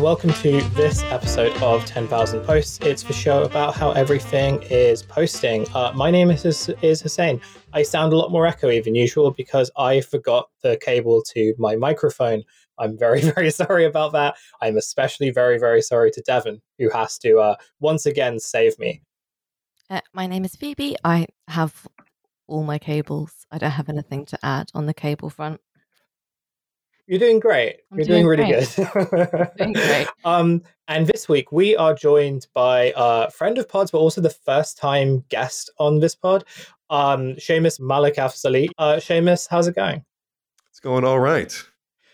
and welcome to this episode of 10,000 Posts. It's the show about how everything is posting. Uh, my name is, is Hussein. I sound a lot more echoey than usual because I forgot the cable to my microphone. I'm very, very sorry about that. I'm especially very, very sorry to Devon, who has to uh, once again save me. Uh, my name is Phoebe. I have all my cables. I don't have anything to add on the cable front. You're doing great. I'm You're doing, doing really great. good. Doing great. um, and this week we are joined by a friend of pods, but also the first time guest on this pod, um, Seamus Malekafzali. Uh, Seamus, how's it going? It's going all right.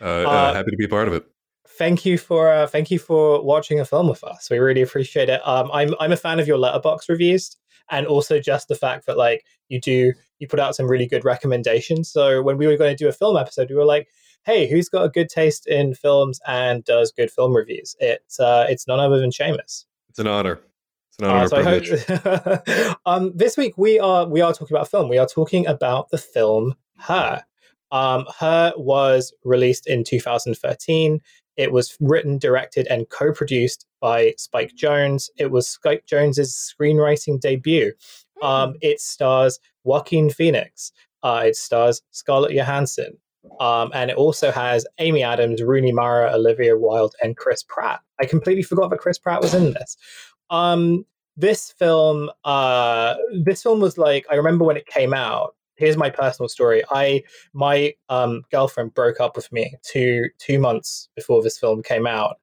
Uh, uh, Uh, happy to be a part of it. Thank you for uh, thank you for watching a film with us. We really appreciate it. Um, I'm I'm a fan of your Letterboxd reviews, and also just the fact that like you do you put out some really good recommendations. So when we were going to do a film episode, we were like, hey, who's got a good taste in films and does good film reviews? It's uh, it's none other than Seamus. It's an honor. It's an honor. Uh, so I hope um, this week we are we are talking about film. We are talking about the film Her. Um, Her was released in 2013. It was written, directed, and co-produced by Spike Jonze. It was Spike Jonze's screenwriting debut. Um, it stars Joaquin Phoenix. Uh, it stars Scarlett Johansson. Um, and it also has Amy Adams, Rooney Mara, Olivia Wilde, and Chris Pratt. I completely forgot that Chris Pratt was in this. Um, this film, uh, this film was like I remember when it came out. Here's my personal story. I my um, girlfriend broke up with me two two months before this film came out,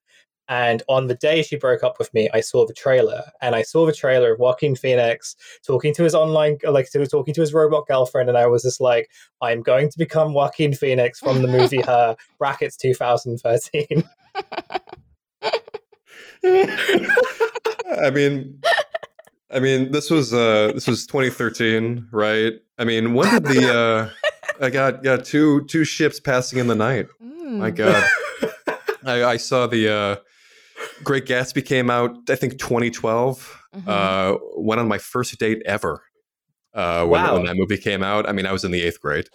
and on the day she broke up with me, I saw the trailer, and I saw the trailer of Joaquin Phoenix talking to his online, like to talking to his robot girlfriend, and I was just like, I'm going to become Joaquin Phoenix from the movie Her brackets 2013. I mean, I mean, this was uh, this was 2013, right? I mean, when did the uh, I got got two two ships passing in the night? My Mm. God, I, I saw the uh, Great Gatsby came out. I think 2012. Mhm. Uh, went on my first date ever uh, when, Wow. when that movie came out. I mean, I was in the eighth grade.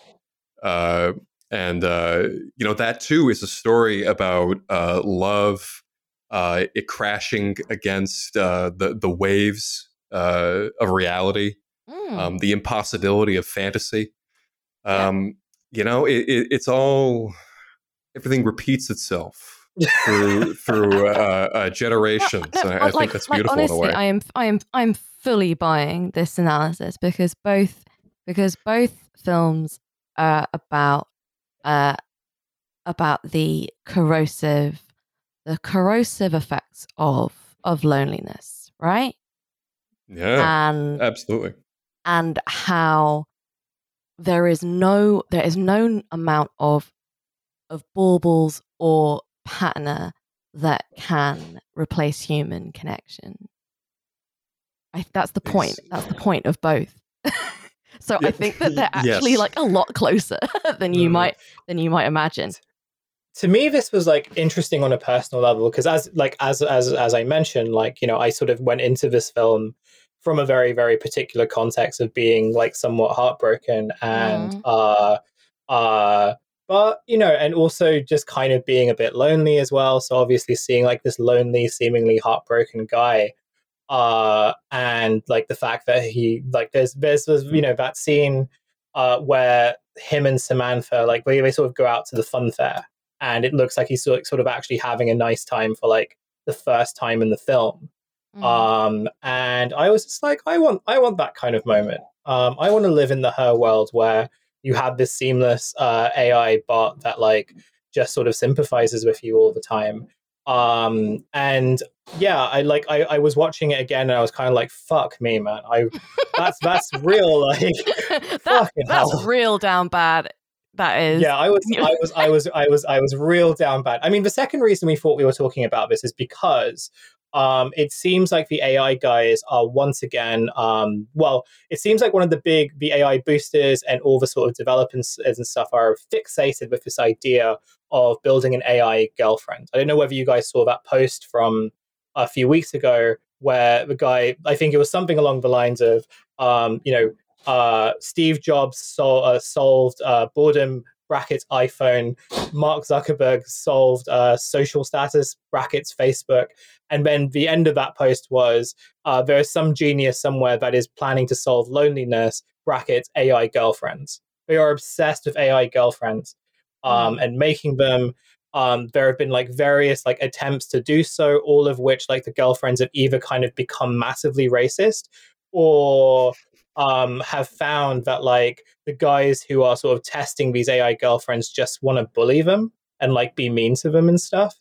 Uh, and, uh, you know, that too is a story about uh, love, uh, it crashing against uh, the, the waves uh, of reality, Mm. um, the impossibility of fantasy. Yeah. Um, You know, it, it, it's all, everything repeats itself. Through through uh, uh, generations, No, I, no, I think like- that's like, beautiful honestly, in a way. I am, I am, I am fully buying this analysis because both, because both films are about, uh, about the corrosive, the corrosive effects of of loneliness, right? yeah, And absolutely. and how there is no there is no amount of of baubles or patina that can replace human connection. I, that's the point. That's the point of both. so I think that they're yes. actually like a lot closer than you Mm. might than you might imagine. to me this was like interesting on a personal level because as like as as as i mentioned like you know i sort of went into this film from a very very particular context of being like somewhat heartbroken and uh uh but you know and also just kind of being a bit lonely as well. So obviously seeing like this lonely seemingly heartbroken guy uh and like the fact that he like there's there's this, you know that scene uh where him and samantha like they, they sort of go out to the fun fair and it looks like he's sort sort of actually having a nice time for like the first time in the film. Mm. um and i was just like i want i want that kind of moment. Um i want to live in the her world where you have this seamless uh ai bot that like just sort of sympathizes with you all the time um and yeah i like i, I was watching it again and i was kind of like fuck me man i that's that's real like that, fucking that's hell. real down bad. That is. yeah i was i was i was i was i was real down bad i mean the second reason we thought we were talking about this is because um it seems like the ai guys are once again um well it seems like one of the big the ai boosters and all the sort of developers and stuff are fixated with this idea of building an ai girlfriend. I don't know whether you guys saw that post from a few weeks ago where the guy i think it was something along the lines of um you know uh, Steve Jobs sol- uh, solved uh, boredom brackets iPhone. Mark Zuckerberg solved uh, social status brackets Facebook, and then the end of that post was uh, there is some genius somewhere that is planning to solve loneliness brackets AI girlfriends. They are obsessed with AI girlfriends um, mm. and making them. Um, there have been like various like attempts to do so, all of which like the girlfriends have either kind of become massively racist or um, have found that like the guys who are sort of testing these AI girlfriends just want to bully them and like be mean to them and stuff.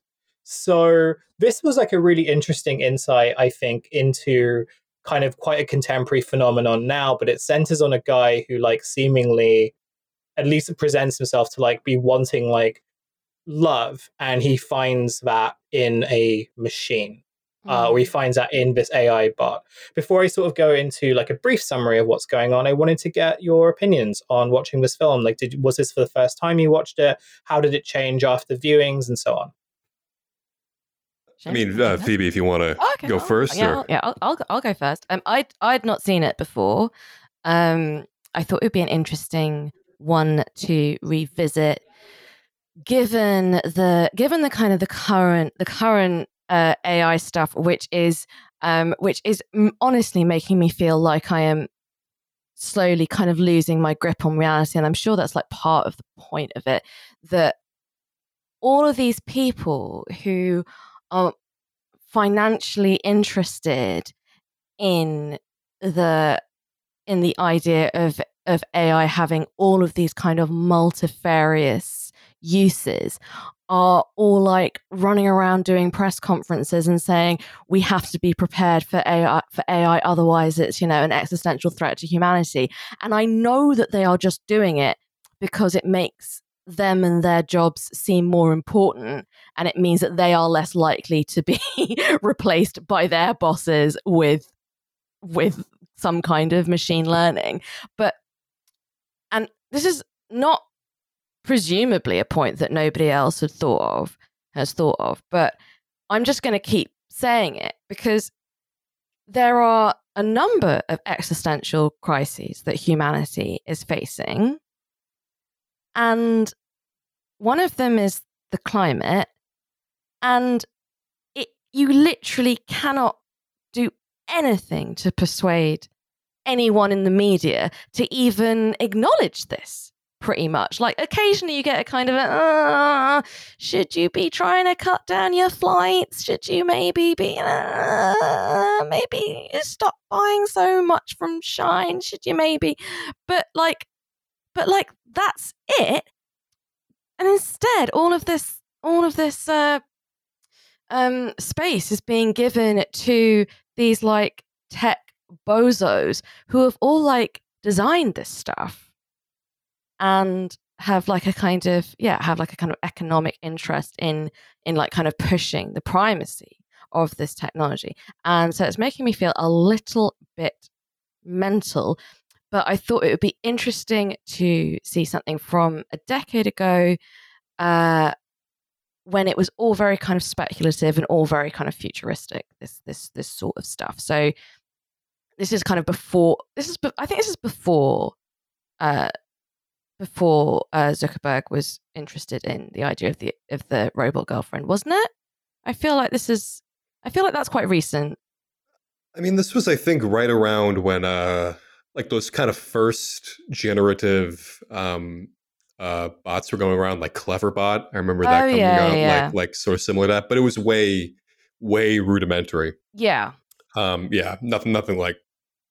So this was like a really interesting insight, I think, into kind of quite a contemporary phenomenon now, but it centers on a guy who like seemingly at least presents himself to like be wanting like love and he finds that in a machine uh, or he mm. finds that in this AI bot. Before I sort of go into like a brief summary of what's going on, I wanted to get your opinions on watching this film. Like, did was this for the first time you watched it? How did it change after viewings and so on? I mean, uh, Phoebe, if you want to oh, okay. go first, yeah, or... I'll, yeah, I'll, I'll, I'll go first. Um, I'd I'd not seen it before. Um, I thought it would be an interesting one to revisit, given the given the kind of the current the current uh, AI stuff, which is um, which is honestly making me feel like I am slowly kind of losing my grip on reality, and I'm sure that's like part of the point of it. That all of these people who are financially interested in the in the idea of of AI having all of these kind of multifarious uses are all like running around doing press conferences and saying we have to be prepared for AI for AI otherwise it's you know an existential threat to humanity. And I know that they are just doing it because it makes them and their jobs seem more important and it means that they are less likely to be replaced by their bosses with with some kind of machine learning. But and this is not presumably a point that nobody else had thought of, has thought of. But I'm just going to keep saying it because there are a number of existential crises that humanity is facing. And one of them is the climate. And it, you literally cannot do anything to persuade anyone in the media to even acknowledge this pretty much. Like occasionally you get a kind of a, uh, should you be trying to cut down your flights? Should you maybe be uh, maybe stop buying so much from Shein? Should you maybe? But like, but like that's it. And instead, all of this, all of this uh, um, space is being given to these like tech bozos who have all like designed this stuff and have like a kind of yeah have like a kind of economic interest in in like kind of pushing the primacy of this technology. And so it's making me feel a little bit mental but i thought it would be interesting to see something from a decade ago uh, when it was all very kind of speculative and all very kind of futuristic this this this sort of stuff. So this is kind of before this is i think this is before uh before uh, Zuckerberg was interested in the idea of the of the robot girlfriend, wasn't it? I feel like this is. I feel like that's quite recent. I mean, this was, I think, right around when, uh, like those kind of first generative um, uh, bots were going around, like Cleverbot. I remember that oh, coming yeah, out, yeah. like like sort of similar to that, but it was way, way rudimentary. Yeah. Um, yeah, nothing, nothing like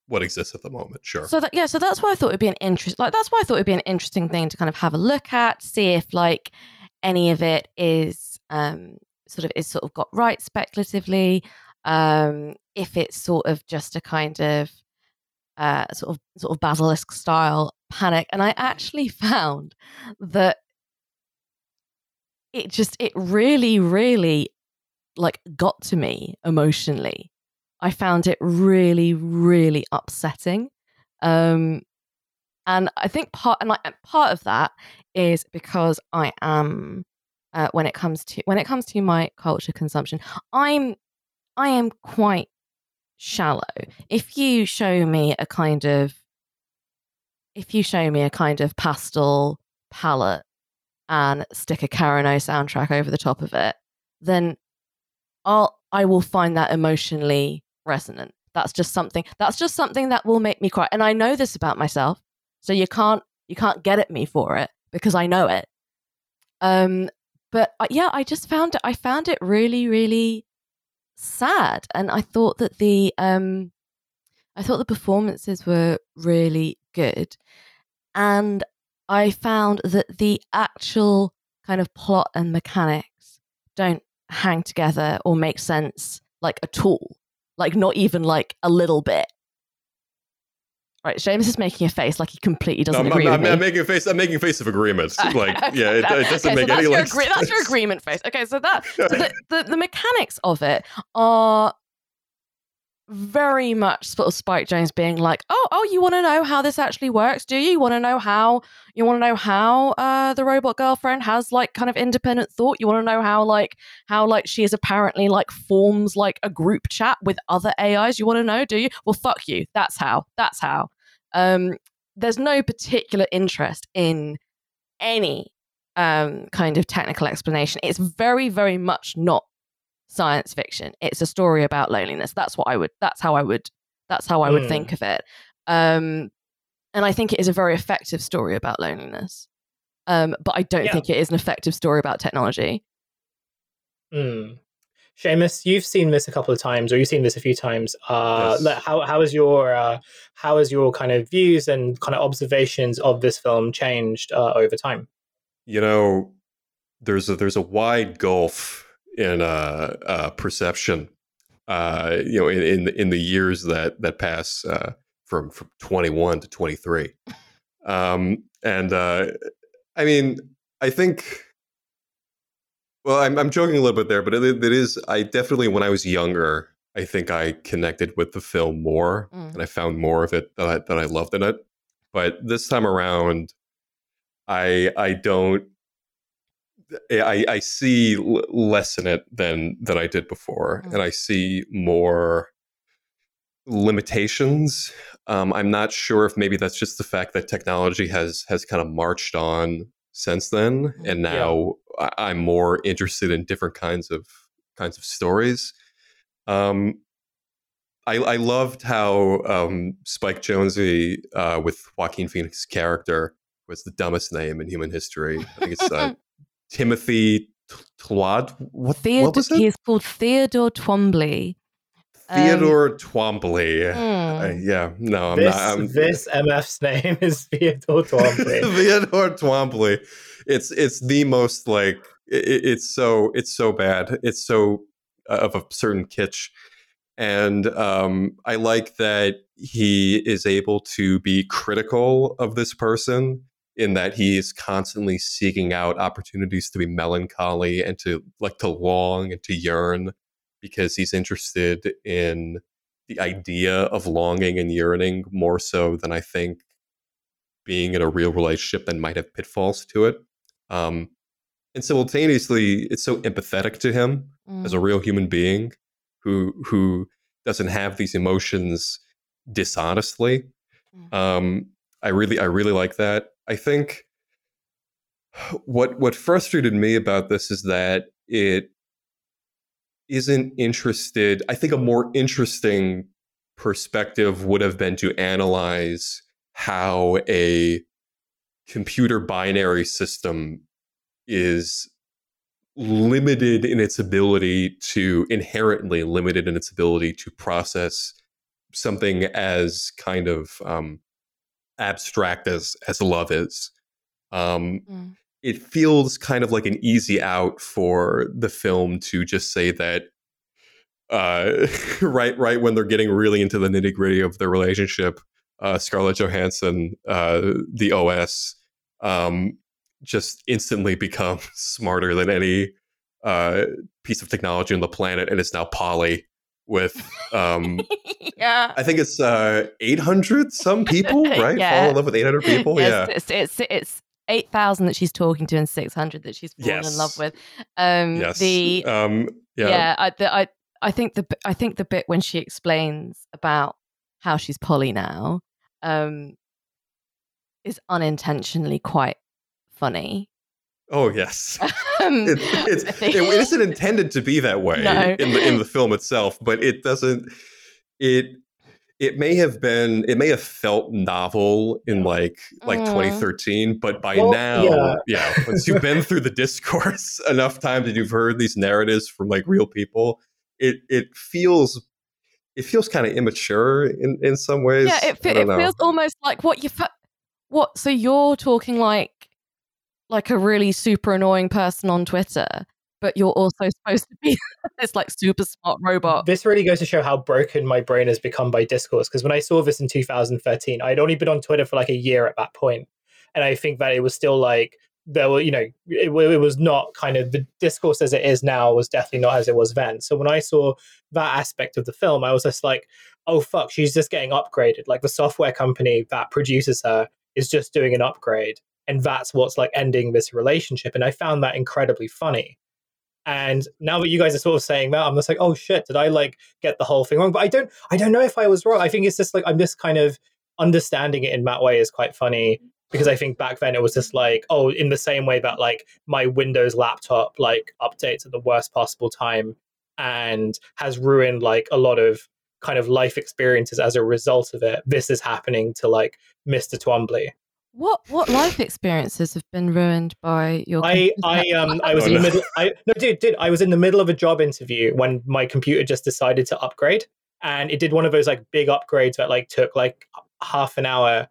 what exists at the moment. Sure. So that yeah, so that's why I thought it'd be an interest. Like that's why I thought it'd be an interesting thing to kind of have a look at, see if like any of it is um sort of is sort of got right speculatively. Um, if it's sort of just a kind of uh, sort of sort of basilisk style panic, and I actually found that it just it really really like got to me emotionally I found it really, really upsetting. Um, and I think part and like part of that is because I am uh, when it comes to when it comes to my culture consumption, I'm I am quite shallow. If you show me a kind of if you show me a kind of pastel palette and stick a Karen O soundtrack over the top of it, then I'll I will find that emotionally resonant. That's just something that's just something that will make me cry. And I know this about myself. So you can't you can't get at me for it because I know it. Um but uh, yeah, I just found it I found it really really sad and I thought that the um I thought the performances were really good. And I found that the actual kind of plot and mechanics don't hang together or make sense like at all. Like not even like a little bit. Right, Seamus is making a face like he completely doesn't I'm, agree I'm, with I'm me. making a face. I'm making a face of agreement. Like, yeah, it, it doesn't okay, make so any that's your like agree- That's your agreement face. Okay, so that so the, the, the mechanics of it are very much sort of Spike Jonze being like, oh, oh, you want to know how this actually works, do you? You want to know how you want to know how uh, the robot girlfriend has like kind of independent thought. You want to know how like how like she is apparently like forms like a group chat with other AIs. You want to know, do you? Well, fuck you. That's how. That's how. Um, there's no particular interest in any um, kind of technical explanation. It's very, very much not science fiction. It's a story about loneliness. That's what I would. That's how I would. That's how I would Mm. think of it. Um, and I think it is a very effective story about loneliness. Um, but I don't Yeah. think it is an effective story about technology. Mm. Seamus, you've seen this a couple of times, or you've seen this a few times. Uh, Yes. How how has your uh, how has your kind of views and kind of observations of this film changed uh, over time? you know, there's a there's a wide gulf in uh, uh, perception. Uh, you know, in, in the- in the years that that pass uh, from from 21 to 23, um, and uh, I mean, I think. Well, I'm I'm joking a little bit there, but it, it is. I definitely, when I was younger, I think I connected with the film more, Mm. and I found more of it that I, that I loved in it. But this time around, I I don't I, I see l- less in it than than I did before, Mm. and I see more limitations. Um, I'm not sure if maybe that's just the fact that technology has has kind of marched on since then, Mm. and Yeah. now I, I'm more interested in different kinds of kinds of stories. Um, I, I loved how um, Spike Jonze uh, with Joaquin Phoenix's character was the dumbest name in human history. I think it's uh, Timothy T- Tlwad. What, Theod- what was it? He's called Theodore Twombly. um, Theodore Twombly. Mm. Uh, yeah, no, I'm this not. I'm, this MF's name is Theodore Twombly. Theodore Twombly. It's it's the most like it, it's so it's so bad. It's so uh, of a certain kitsch, and um, I like that he is able to be critical of this person in that he is constantly seeking out opportunities to be melancholy and to like to long and to yearn because he's interested in the idea of longing and yearning more so than I think being in a real relationship that might have pitfalls to it. Um, and simultaneously, it's so empathetic to him as a Mm. real human being who who doesn't have these emotions dishonestly. Mm. Um, I really I really like that. I think what what frustrated me about this is that it isn't interested. I think a more interesting perspective would have been to analyze how a computer binary system is limited in its ability to inherently limited in its ability to process something as kind of um, abstract as as love is. Um, Mm. it feels kind of like an easy out for the film to just say that uh, right right when they're getting really into the nitty gritty of their relationship, uh, Scarlett Johansson, uh, the OS, um, just instantly becomes smarter than any uh, piece of technology on the planet, and it's now poly with um, yeah. I think it's uh, 800 some people, right? Yeah. Fall in love with 800 people. Yes, yeah. it's it's it's eight thousand that she's talking to and six hundred that she's fallen in love with. Um, Yes. the um, yeah, yeah. I, the, I I think the I think the bit when she explains about how she's poly now um, is unintentionally quite funny. Oh yes, Um, it, it's, I think- it isn't intended to be that way No. in the in the film itself, but it doesn't. It it may have been it may have felt novel in like like Mm. 2013, but by Well, now, yeah. yeah, once you've been through the discourse enough times and you've heard these narratives from like real people, it it feels it feels kind of immature in in some ways. yeah, it, fe- it feels almost like what you. Fa- what? So you're talking like like a really super annoying person on Twitter, but you're also supposed to be this like super smart robot. This really goes to show how broken my brain has become by discourse. Because when I saw this in 2013, I'd only been on Twitter for like a year at that point, and I think that it was still like there were, you know, it, it was not kind of the discourse as it is now was definitely not as it was then. So when I saw that aspect of the film, I was just like, oh fuck, she's just getting upgraded. Like the software company that produces her is just doing an upgrade, and that's what's like ending this relationship. And I found that incredibly funny. And now that you guys are sort of saying that, I'm just like, oh shit, did I like get the whole thing wrong? But I don't, I don't know if I was wrong. I think it's just like I'm just kind of understanding it in that way is quite funny because I think back then it was just like, oh, in the same way that like my Windows laptop like updates at the worst possible time and has ruined like a lot of kind of life experiences as a result of it. This is happening to like Mr. Twombly. What what life experiences have been ruined by your? I? I um I was Oh, in the middle. I no, dude, dude. I was in the middle of a job interview when my computer just decided to upgrade, and it did one of those like big upgrades that like took like half an hour,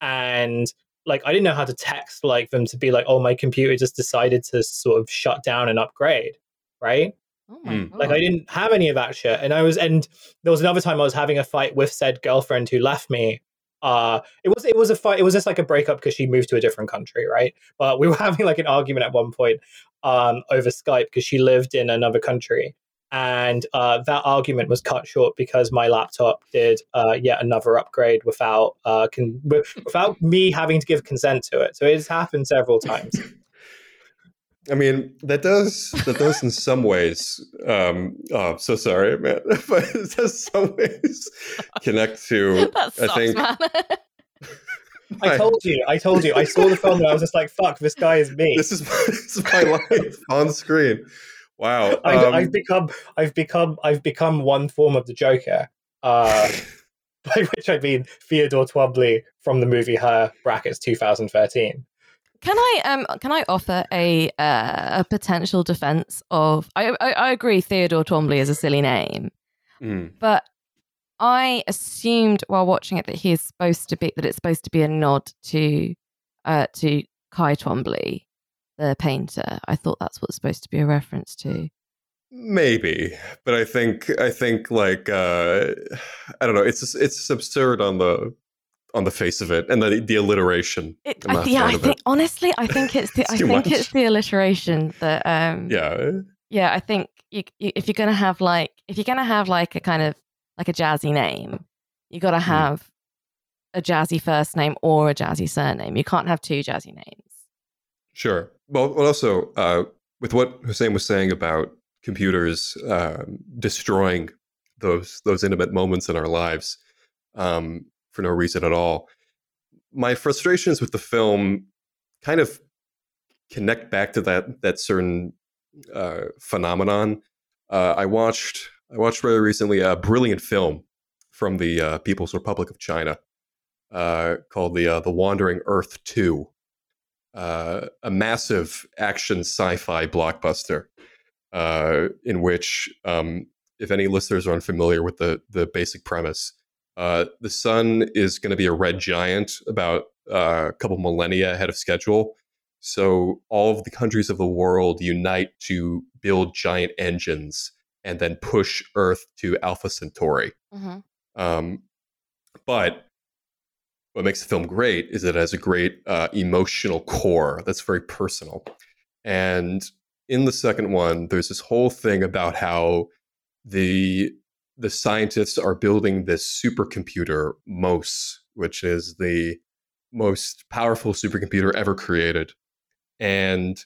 and like I didn't know how to text like them to be like, oh, my computer just decided to sort of shut down and upgrade, right? Oh my Mm. god! Like I didn't have any of that shit, and I was and there was another time I was having a fight with said girlfriend who left me. Uh, it was it was a fight. It was just like a breakup because she moved to a different country, right? But we were having like an argument at one point um, over Skype because she lived in another country, and uh, that argument was cut short because my laptop did uh, yet another upgrade without uh, con- without me having to give consent to it. So it has happened several times. I mean, that does that does in some ways. Um, oh, I'm so sorry, man, but it does some ways connect to. that I think man. I told you, I told you. I saw the film and I was just like, "Fuck, this guy is me." this is this is my life on screen. Wow. I, um, I've become I've become I've become one form of the Joker. Uh, by which I mean Theodore Twombly from the movie Her brackets 2013. Can I um can I offer a uh, a potential defense of I, I I agree Theodore Twombly is a silly name, mm, but I assumed while watching it that he is supposed to be that it's supposed to be a nod to uh to Cy Twombly, the painter. I thought that's what it's supposed to be a reference to. maybe, but I think I think like uh, I don't know. It's just, it's just absurd on the on the face of it, and the the alliteration. It, I, yeah, I think honestly, I think it's the It's I think much. it's the alliteration that um Yeah. yeah, I think you, you, if you're gonna have like if you're gonna have like a kind of like a jazzy name, you got to Hmm. have a jazzy first name or a jazzy surname. You can't have two jazzy names. Sure. Well, well also uh, with what Hussein was saying about computers um, destroying those those intimate moments in our lives um, for no reason at all. My frustrations with the film kind of connect back to that that certain uh, phenomenon. Uh, I watched I watched very recently a brilliant film from the uh, People's Republic of China uh, called the uh, the Wandering Earth Two uh, a massive action sci-fi blockbuster in which, um, if any listeners are unfamiliar with the the basic premise, uh, the sun is going to be a red giant about uh, a couple millennia ahead of schedule. So all of the countries of the world unite to build giant engines and then push Earth to Alpha Centauri. Mm-hmm. Um, but what makes the film great is that it has a great uh, emotional core that's very personal. And in the second one, there's this whole thing about how the the scientists are building this supercomputer MOSS, which is the most powerful supercomputer ever created. And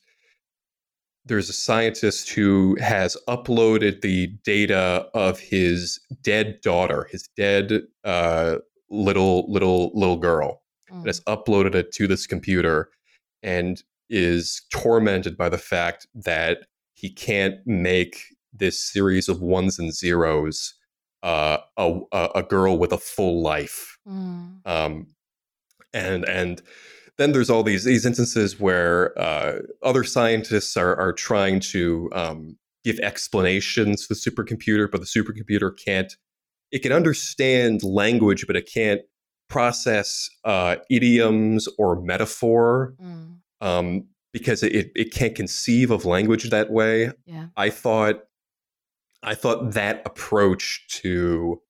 there's a scientist who has uploaded the data of his dead daughter, his dead uh, little little little girl, and has uploaded it to this computer. And is tormented by the fact that he can't make this series of ones and zeros uh, a, a girl with a full life. Mm. Um, and and then there's all these these instances where uh, other scientists are are trying to um, give explanations to the supercomputer, but the supercomputer can't. It can understand language, but it can't process uh, idioms or metaphor mm. um, because it, it can't conceive of language that way. Yeah. I thought I thought that approach to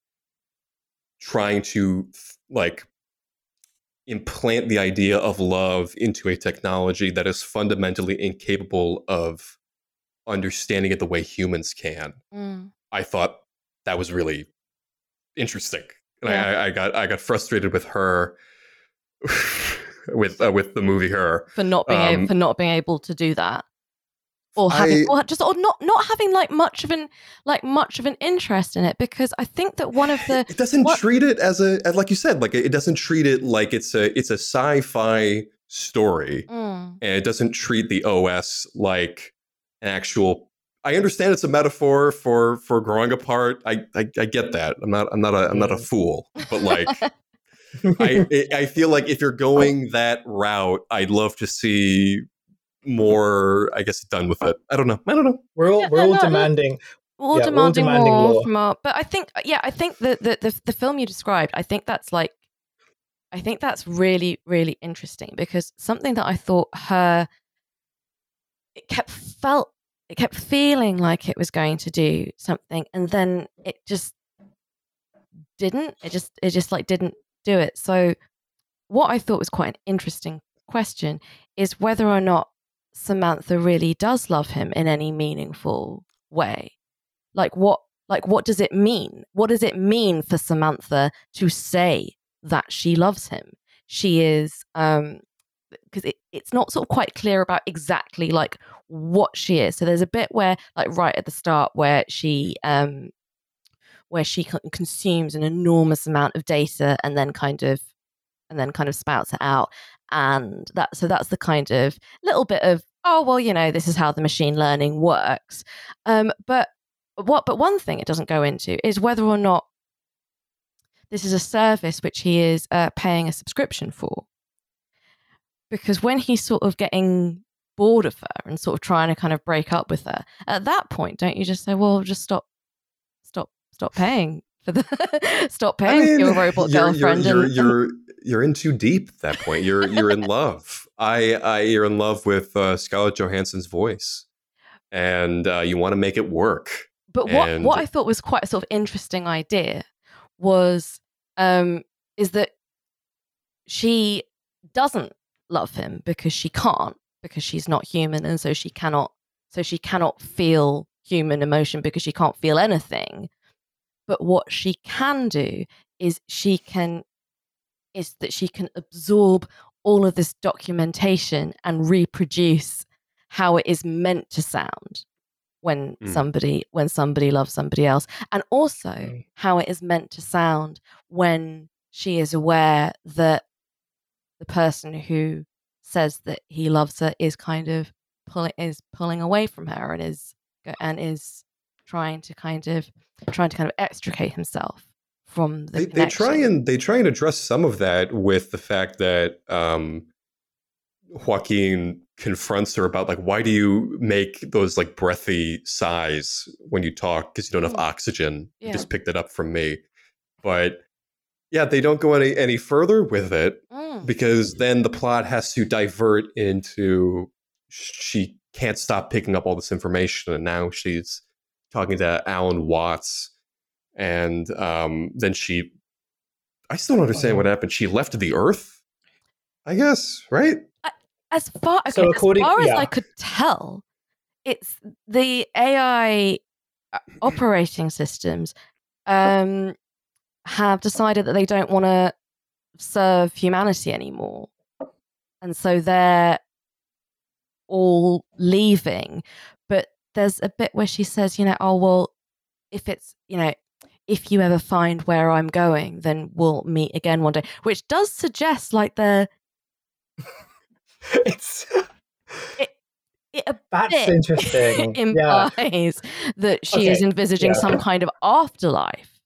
trying to like implant the idea of love into a technology that is fundamentally incapable of understanding it the way humans can. Mm. I thought that was really interesting, and yeah. I, I, got I got frustrated with her. with uh, with the movie her for not being um, able, for not being able to do that or having I, or just or not not having like much of an like much of an interest in it because I think that one of the it doesn't what, treat it as a like you said like it doesn't treat it like it's a it's a sci-fi story mm. and it doesn't treat the OS like an actual I understand it's a metaphor for for growing apart I I, I get that I'm not I'm not a I'm not a mm. fool but like I I feel like if you're going that route I'd love to see more, I guess, done with it. I don't know. I don't know. We're all, yeah, we're all no, demanding. We're all, yeah, demanding, we're all demanding more, more from our, but I think, uh, yeah, I think the, the, the the film you described, I think that's like, I think that's really really interesting because something that I thought her, it kept felt, it kept feeling like it was going to do something, and then it just didn't. It just it just like didn't do it. So, what I thought was quite an interesting question is whether or not Samantha really does love him in any meaningful way. Like what like what does it mean? What does it mean for Samantha to say that she loves him? She is um because it, it's not sort of quite clear about exactly like what she is. So there's a bit where like right at the start where she um where she consumes an enormous amount of data and then kind of and then kind of spouts it out and that so that's the kind of little bit of oh well you know this is how the machine learning works. Um, but what but one thing it doesn't go into is whether or not this is a service which he is uh, paying a subscription for. Because when he's sort of getting bored of her and sort of trying to kind of break up with her at that point don't you just say well just stop stop stop paying for the stop paying I mean, your robot you're, girlfriend. You're, and, you're, you're, you're in too deep at that point. You're you're in love. I, I you're in love with uh, Scarlett Johansson's voice, and uh, you want to make it work. But what and... what I thought was quite a sort of interesting idea was um, is that she doesn't love him because she can't because she's not human and so she cannot so she cannot feel human emotion because she can't feel anything but what she can do is she can is that she can absorb all of this documentation and reproduce how it is meant to sound when mm. somebody when somebody loves somebody else and also mm. how it is meant to sound when she is aware that the person who says that he loves her is kind of pulling is pulling away from her and is and is trying to kind of trying to kind of extricate himself from the they, they, try and they try and address some of that with the fact that um, Joaquin confronts her about like why do you make those like breathy sighs when you talk because you don't have mm. oxygen yeah. you just picked it up from me but yeah they don't go any any further with it mm. because then the plot has to divert into she can't stop picking up all this information and now she's talking to Alan Watts, and um, then she. I still don't understand what happened. She left the Earth. I guess right. As far okay, so according, as far yeah. as I could tell, it's the AI uh, operating systems um, have decided that they don't want to serve humanity anymore, and so they're all leaving there's a bit where she says, you know, oh, well, if it's, you know, if you ever find where I'm going, then we'll meet again one day, which does suggest like the. it's. it, it a That's bit interesting. yeah. implies that she is Okay, envisaging yeah. some kind of afterlife.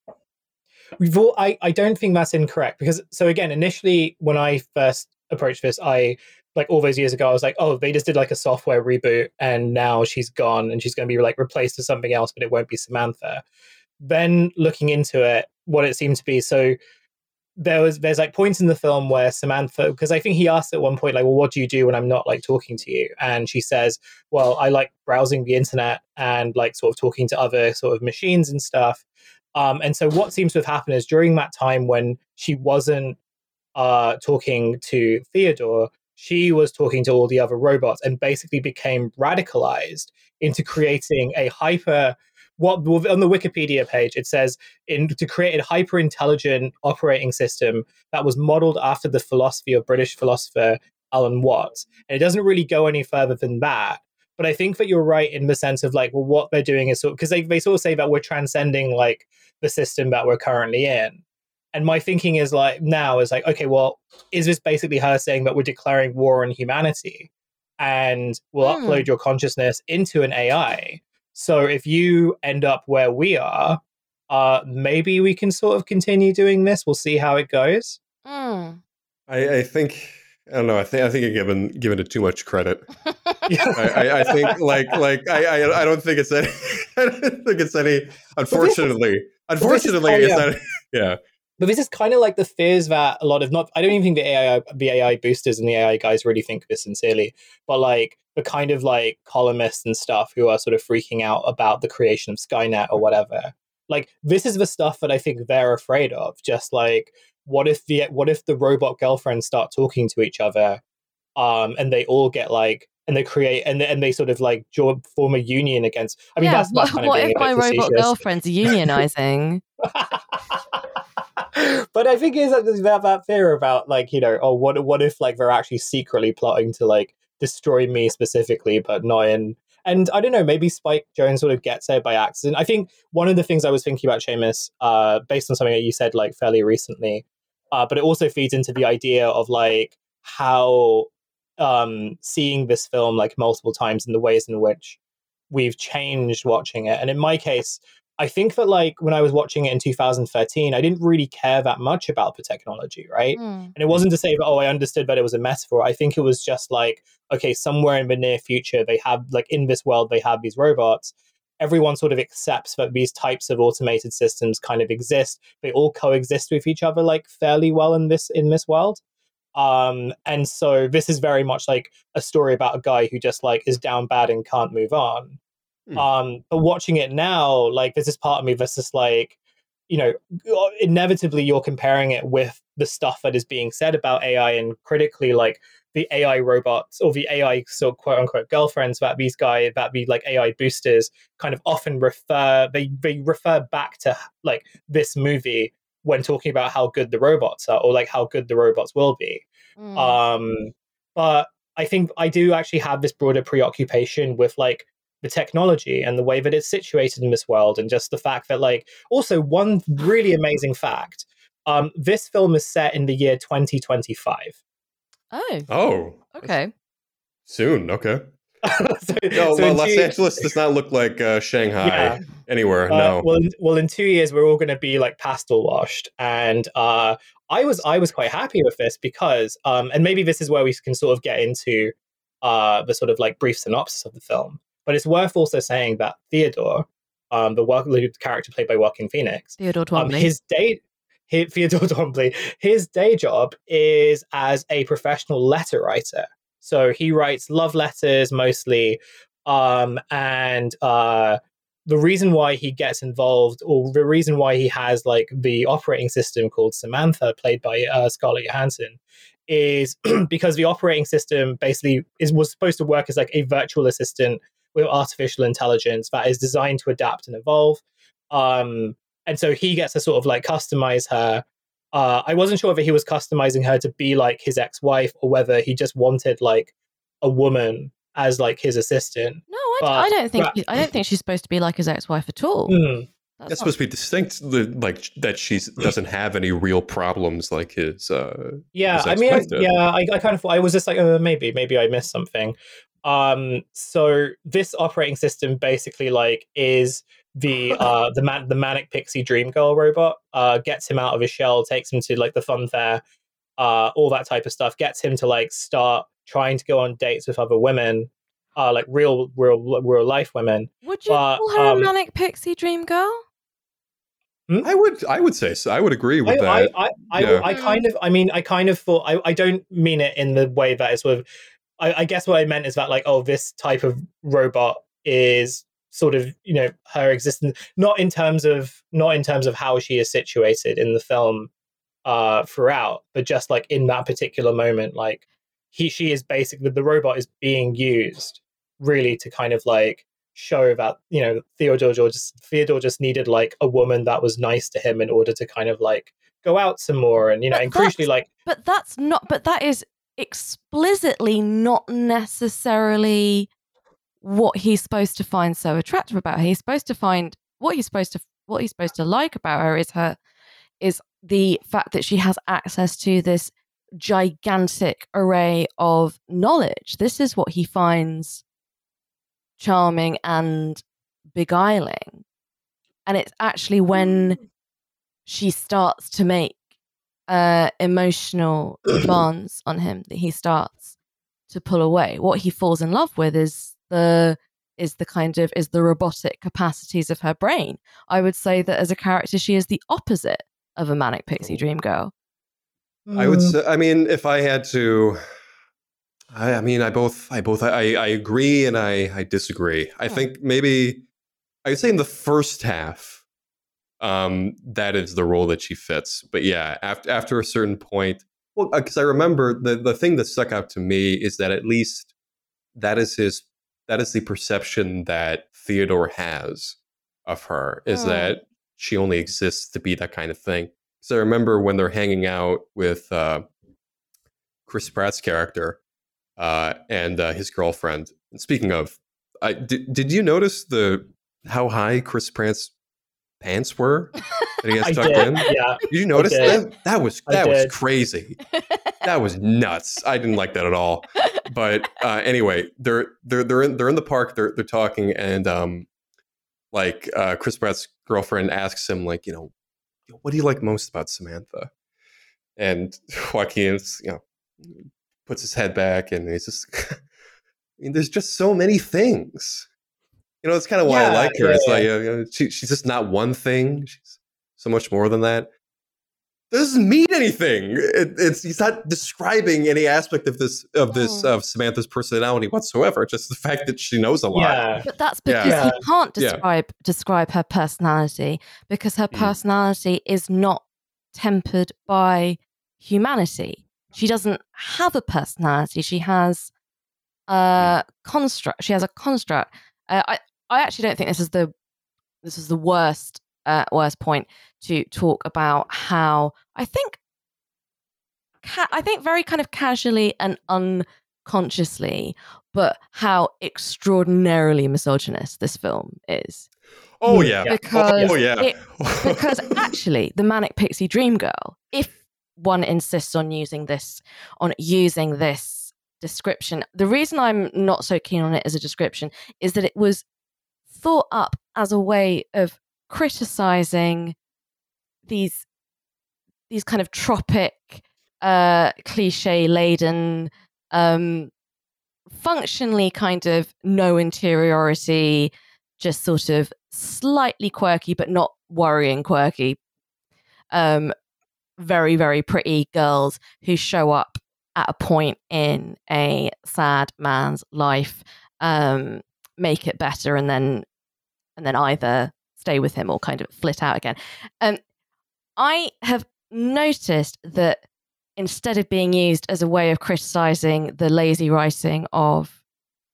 We've all, I, I don't think that's incorrect because so again, initially when I first approached this, I like all those years ago, I was like, oh, they just did like a software reboot and now she's gone and she's going to be like replaced with something else, but it won't be Samantha. Then looking into it, what it seemed to be, so there was there's like points in the film where Samantha, because I think he asked at one point, like, well, what do you do when I'm not like talking to you? And she says, well, I like browsing the internet and like sort of talking to other sort of machines and stuff. Um, and so what seems to have happened is during that time when she wasn't uh, talking to Theodore, she was talking to all the other robots and basically became radicalized into creating a hyper what on the Wikipedia page it says in to create a hyper intelligent operating system that was modeled after the philosophy of British philosopher Alan Watts. And it doesn't really go any further than that. But I think that you're right in the sense of like, well, what they're doing is sort because they, they sort of say that we're transcending like the system that we're currently in. And my thinking is like now is like, okay, well, is this basically her saying that we're declaring war on humanity and we'll Hmm. upload your consciousness into an AI? So if you end up where we are, uh, maybe we can sort of continue doing this. We'll see how it goes. Mm. I, I think I don't know. I think I think you're given giving it too much credit. I, I, I think like like I, I I don't think it's any. I don't think it's any. Unfortunately, unfortunately, oh, it's not. Yeah, But this is kind of like the fears that a lot of not. I don't even think the AI, the AI boosters and the AI guys really think this sincerely. But like the kind of like columnists and stuff who are sort of freaking out about the creation of Skynet or whatever. Like this is the stuff that I think they're afraid of. Just like what if the what if the robot girlfriends start talking to each other, um, and they all get like. And they create, and they, and they sort of like join, form a union against. I mean, yeah, that's, that's what, kind of what if my robot girlfriend's unionizing? but I think there's that, that fear about like you know oh what what if like they're actually secretly plotting to like destroy me specifically but not in and I don't know maybe Spike Jonze sort of gets there by accident. I think one of the things I was thinking about Seamus uh based on something that you said like fairly recently uh but it also feeds into the idea of like how um seeing this film like multiple times and the ways in which we've changed watching it. And in my case I think that like when I was watching it in 2013, I didn't really care that much about the technology, right? Mm. And it wasn't to say that oh, I understood that it was a metaphor. I think it was just like okay, somewhere in the near future, they have like in this world they have these robots. Everyone sort of accepts that these types of automated systems kind of exist. They all coexist with each other like fairly well in this in this world. Um, and so this is very much like a story about a guy who just like is down bad and can't move on. Hmm. Um, but watching it now, like there's this part of me that's just like, you know, inevitably you're comparing it with the stuff that is being said about AI and critically like the AI robots or the AI so quote unquote girlfriends that these guys that be like AI boosters kind of often refer they they refer back to like this movie when talking about how good the robots are or like how good the robots will be. Mm. Um, but I think I do actually have this broader preoccupation with like the technology and the way that it's situated in this world, and just the fact that like also one really amazing fact. Um, this film is set in the year 2025. oh, Oh, okay. soon. Okay. so, No, so Lo- in Los two- Angeles does not look like uh, Shanghai Yeah. anywhere. Uh, no. Well, in, well, in two years we're all going to be like pastel washed, and uh, I was I was quite happy with this because, um, and maybe this is where we can sort of get into uh, the sort of like brief synopsis of the film. But it's worth also saying that Theodore, um, the, work, the character played by Joaquin Phoenix, Theodore um, his day. He, Theodore Twombly, his day job is as a professional letter writer. So he writes love letters mostly, um, and uh, the reason why he gets involved, or the reason why he has like the operating system called Samantha, played by uh, Scarlett Johansson, is because the operating system basically is was supposed to work as like a virtual assistant with artificial intelligence that is designed to adapt and evolve. Um, and so he gets to sort of like customize her. Uh, I wasn't sure whether he was customizing her to be like his ex-wife or whether he just wanted like a woman as like his assistant. no, I, but- I don't think but- I don't think she's supposed to be like his ex-wife at all. Hmm. That's That's not- supposed to be distinct, the, like that she doesn't have any real problems like his. Uh, Yeah, His I mean, I, yeah, I, I kind of thought I was just like, uh, maybe, maybe I missed something. Um, so this operating system basically like is the uh the man the manic pixie dream girl robot uh gets him out of his shell takes him to like the fun fair uh all that type of stuff gets him to like start trying to go on dates with other women uh like real real real life women Would you But, call her um, a manic pixie dream girl? I would I would say so. I would agree with I, that. I, I, I, I kind of, I mean, I kind of thought, I, I don't mean it in the way that it's sort of, I, I guess what I meant is that, like, oh, this type of robot is sort of, you know, her existence, not in terms of, not in terms of how she is situated in the film uh, throughout, but just like in that particular moment, like, he, she is basically, the robot is being used really to kind of like show that you know Theodore just Theodore just needed like a woman that was nice to him in order to kind of like go out some more and you know But and crucially like But that's not. But that is explicitly not necessarily what he's supposed to find so attractive about her. He's supposed to find what he's supposed to what he's supposed to like about her is her is the fact that she has access to this gigantic array of knowledge. This is what he finds charming and beguiling. And it's actually when mm. she starts to make uh, emotional demands on him that he starts to pull away. What he falls in love with is the is the kind of is the robotic capacities of her brain. I would say that as a character, she is the opposite of a manic pixie dream girl. I would mm, say, I mean, if I had to, I, I mean, I both, I both, I, I agree and I, I disagree. I think maybe I would say in the first half, um, that is the role that she fits. But yeah, after after a certain point, well, because I remember the the thing that stuck out to me is that at least that is his, that is the perception that Theodore has of her is Hmm. that she only exists to be that kind of thing. So I remember when they're hanging out with uh, Chris Pratt's character uh, and uh, his girlfriend. And speaking of, I, did, did you notice the how high Chris Pratt's pants were that he has tucked did, in? yeah. Did you notice that? That was that was crazy. That was nuts. I didn't like that at all. But uh, anyway, they're they're they're in they're in the park. They're they're talking, and um, like uh, Chris Pratt's girlfriend asks him, like, you know, what do you like most about Samantha? And Joaquin's, you know, puts his head back, and he's just, I mean, there's just so many things. You know, that's kind of why I like her. yeah, it's yeah. like uh, she, she's just not one thing. She's so much more than that. Doesn't mean anything. It, it's he's not describing any aspect of this of this Oh. of Samantha's personality whatsoever. Just the fact that she knows a lot. Yeah. But that's because Yeah. he can't Yeah. describe describe her personality because her Mm. personality is not tempered by humanity. She doesn't have a personality. She has a construct. She has a construct. Uh, I I actually don't think this is the this is the worst uh, worst point to talk about how I think ca- I think very kind of casually and unconsciously, but how extraordinarily misogynist this film is. Oh yeah. yeah. Because oh yeah. it- because actually the manic pixie dream girl if one insists on using this on using this description the reason i'm not so keen on it as a description is that it was thought up as a way of criticizing these these kind of tropic uh cliche laden um functionally kind of no interiority just sort of slightly quirky but not worrying quirky um very very pretty girls who show up at a point in a sad man's life um make it better and then and then either stay with him or kind of flit out again. Um i have noticed that instead of being used as a way of criticizing the lazy writing of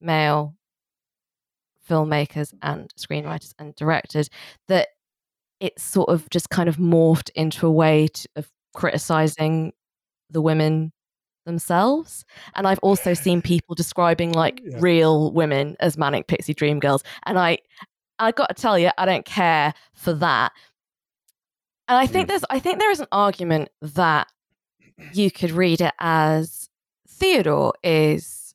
male filmmakers and screenwriters and directors that it's sort of just kind of morphed into a way to, of criticizing the women themselves. And i've also seen people describing like Yeah. real women as manic pixie dream girls. And i i got to tell you i don't care for that and i think there's i think there is an argument that you could read it as theodore is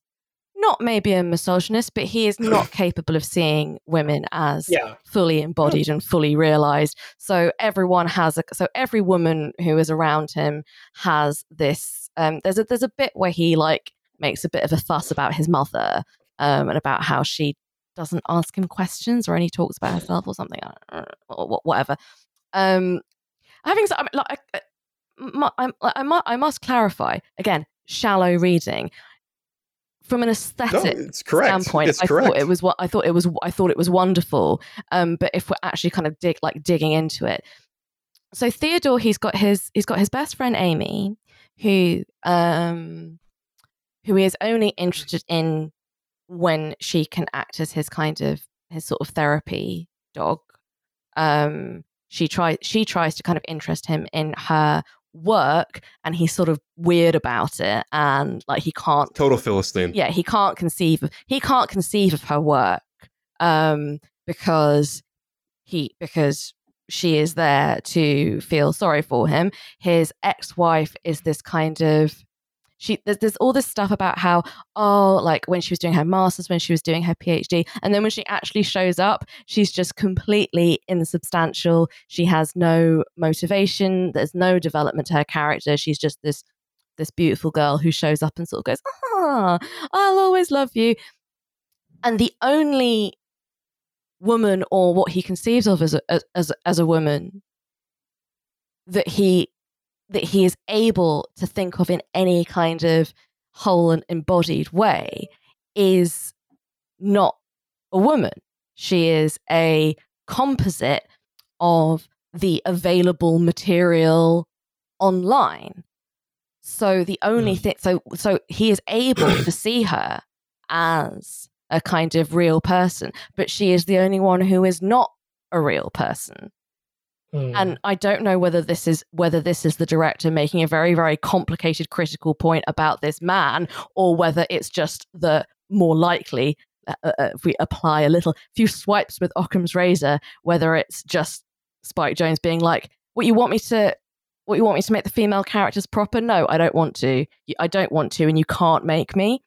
not maybe a misogynist, but he is not capable of seeing women as Yeah. fully embodied and fully realized. So everyone has a so every woman who is around him has this. Um, there's a there's a bit where he like makes a bit of a fuss about his mother um, and about how she doesn't ask him questions or any talks about herself or something uh, or whatever. Um, having said, I like, I, I, I, I, must clarify again. Shallow reading from an No, aesthetic it's correct. standpoint, it's I correct. thought it was what I thought it was. I thought it was wonderful. Um, but if we're actually kind of dig like digging into it, so Theodore, he's got his he's got his best friend Amy, who um, who he is only interested in when she can act as his kind of his sort of therapy dog. Um, she tries she tries to kind of interest him in her work, and he's sort of weird about it, and like he can't Total Philistine. yeah he can't conceive of he can't conceive of her work um because he because she is there to feel sorry for him his ex-wife is this kind of she there's, there's all this stuff about how oh like when she was doing her masters when she was doing her phd and then when she actually shows up she's just completely insubstantial. She has no motivation. There's no development to her character. She's just this this beautiful girl who shows up and sort of goes ah i'll always love you. And the only woman or what he conceives of as a, as- as as a woman that he that he is able to think of in any kind of whole and embodied way is not a woman. She is a composite of the available material online. So the only Mm. thing so so he is able to see her as a kind of real person, but she is the only one who is not a real person Mm. and I don't know whether this is whether this is the director making a very very complicated critical point about this man, or whether it's just the more likely. Uh, uh, if we apply a little few swipes with Occam's razor, whether it's just Spike Jonze being like, "What you want me to, what you want me to make the female characters proper? No, I don't want to. I don't want to, and you can't make me."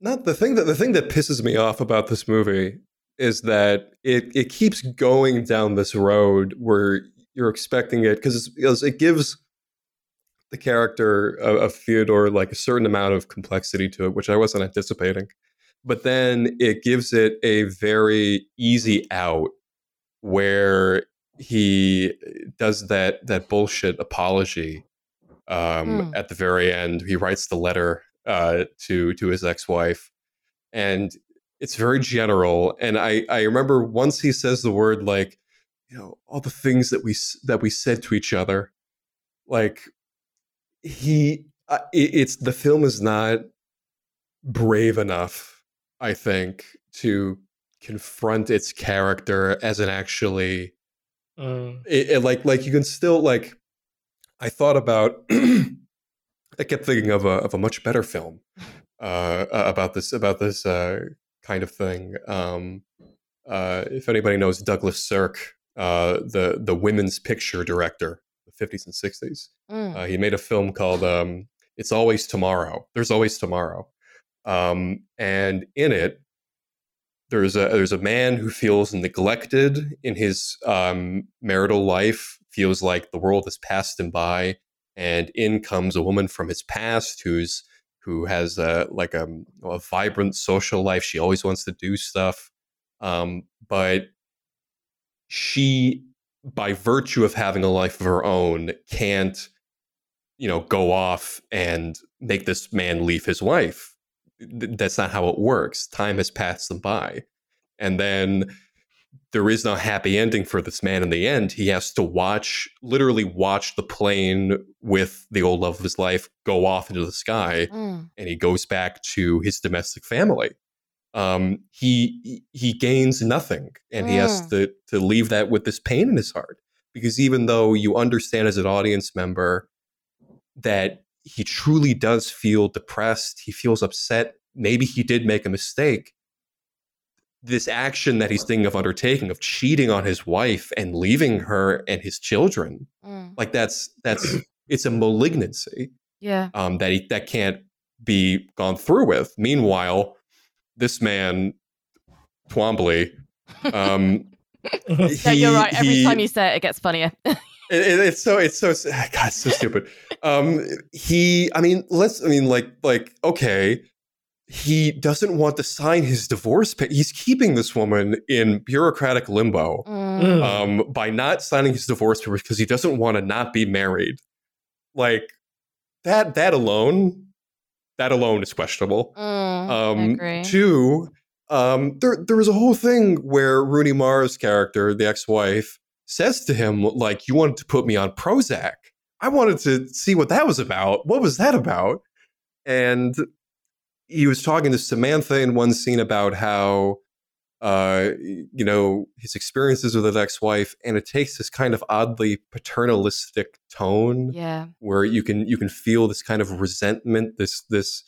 Not the thing that the thing that pisses me off about this movie is that it it keeps going down this road where you're expecting it because because it gives the character of, of Theodore like a certain amount of complexity to it, which I wasn't anticipating. But then it gives it a very easy out where he does that that bullshit apology um, Hmm. at the very end. He writes the letter uh, to to his ex wife, and it's very general. And I I remember once he says the word like, you know, all the things that we that we said to each other, like he uh, it, it's the film is not brave enough, I think, to confront its character as an actually Mm. it, it- like like you can still like I thought about I kept thinking of a of a much better film uh, about this about this uh, kind of thing. Um, uh, if anybody knows Douglas Sirk, uh, the the women's picture director, the fifties and sixties, Mm. uh, he made a film called um, "It's Always Tomorrow." There's always tomorrow, um, and in it, there's a there's a man who feels neglected in his um, marital life, feels like the world has passed him by, and in comes a woman from his past who's who has a like a, a vibrant social life. She always wants to do stuff, um, but she, by virtue of having a life of her own, can't you know go off and make this man leave his wife. Th- That's not how it works. Time has passed them by, and then there is no happy ending for this man in the end. He has to watch, literally watch the plane with the old love of his life go off into the sky, Mm. and he goes back to his domestic family. Um, he he gains nothing, and he has Mm. to to leave that with this pain in his heart. Because even though you understand as an audience member that he truly does feel depressed, he feels upset. Maybe he did make a mistake this action that he's thinking of undertaking of cheating on his wife and leaving her and his children Mm. like that's that's it's a malignancy Yeah. um that he that can't be gone through with. Meanwhile, this man, Twombly, um, no, you're right. Every he, time you say it, it gets funnier. it, it, it's so it's so God, it's so stupid. Um, he, I mean, let's, I mean, like, like, okay, he doesn't want to sign his divorce. Pa- he's keeping this woman in bureaucratic limbo mm. um, by not signing his divorce papers because he doesn't want to not be married. Like that, that alone, that alone is questionable. Mm, um, two, um, there there was a whole thing where Rooney Mara's character, the ex-wife, says to him like, "You wanted to put me on Prozac. I wanted to see what that was about. What was that about?" And he was talking to Samantha in one scene about how uh, you know his experiences with his ex-wife and it takes this kind of oddly paternalistic tone yeah where you can you can feel this kind of resentment this this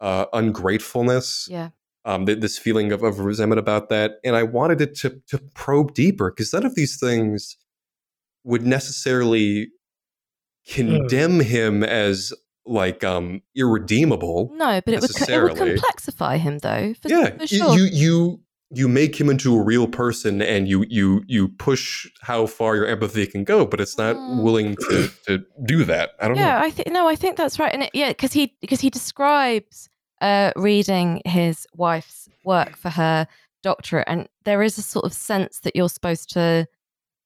uh, ungratefulness yeah um, th- this feeling of, of resentment about that and i wanted it to to probe deeper because none of these things would necessarily hmm. condemn mm. him as like um irredeemable. No, but it would it would complexify him though. For, yeah, for sure. you you you make him into a real person and you you you push how far your empathy can go but it's not mm. willing to to do that i don't yeah, know i think no i think that's right and it, yeah because he because he describes uh reading his wife's work for her doctorate and there is a sort of sense that you're supposed to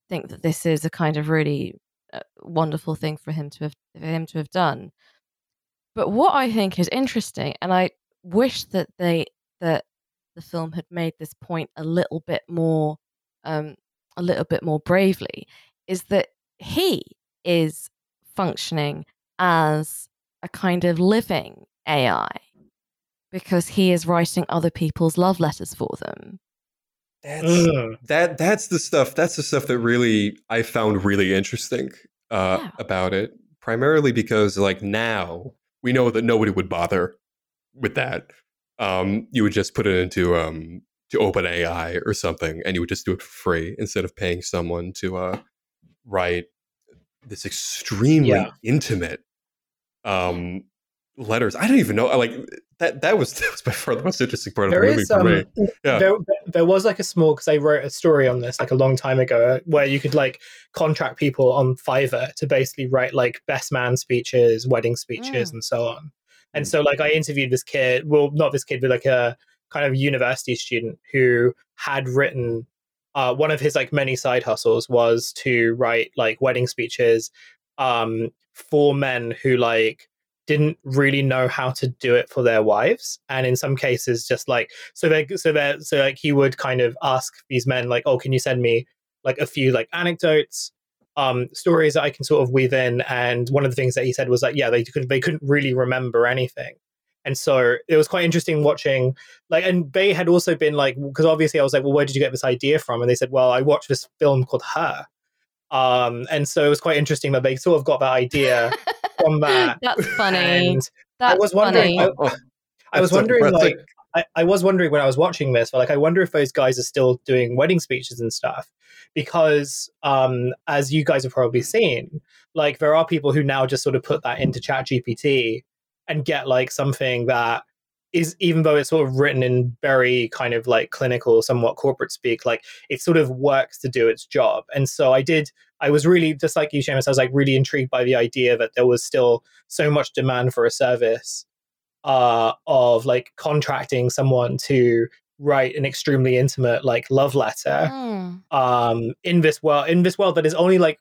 think that this is a kind of really uh, wonderful thing for him to have for him to have done but what I think is interesting, and I wish that they that the film had made this point a little bit more, um, a little bit more bravely, is that he is functioning as a kind of living AI because he is writing other people's love letters for them. That's that that's the stuff that's the stuff that really I found really interesting uh, yeah. about it. Primarily because like now we know that nobody would bother with that. Um, you would just put it into um, to OpenAI or something, and you would just do it for free instead of paying someone to uh, write this extremely yeah. intimate um, letters. I don't even know. Like that. That was that was by far the most interesting part there of the movie is, for um, me. Yeah. There, there was like a small because I wrote a story on this like a long time ago where you could like contract people on Fiverr to basically write like best man speeches, wedding speeches, mm. and so on. And mm. so like I interviewed this kid. Well, not this kid, but like a kind of university student who had written uh, one of his like many side hustles was to write like wedding speeches um, for men who like didn't really know how to do it for their wives. And in some cases just like so they so they so like he would kind of ask these men like oh can you send me like a few like anecdotes um stories that i can sort of weave in? And one of the things that he said was like yeah they could they couldn't really remember anything. And so it was quite interesting watching like and they had also been like because obviously i was like well where did you get this idea from? And they said well i watched this film called her um and so it was quite interesting that they sort of got that idea from that. That's funny. And That's I was wondering. I, I, was wondering, like, I, I, was wondering when I was watching this, but like, I wonder if those guys are still doing wedding speeches and stuff, because um, as you guys have probably seen, like, there are people who now just sort of put that into Chat GPT and get like something that is even though it's sort of written in very kind of like clinical somewhat corporate speak like it sort of works to do its job and so i did I was really just like you, Seamus. I was like really intrigued by the idea that there was still so much demand for a service uh, of like contracting someone to write an extremely intimate like love letter mm. um, in this world in this world that is only like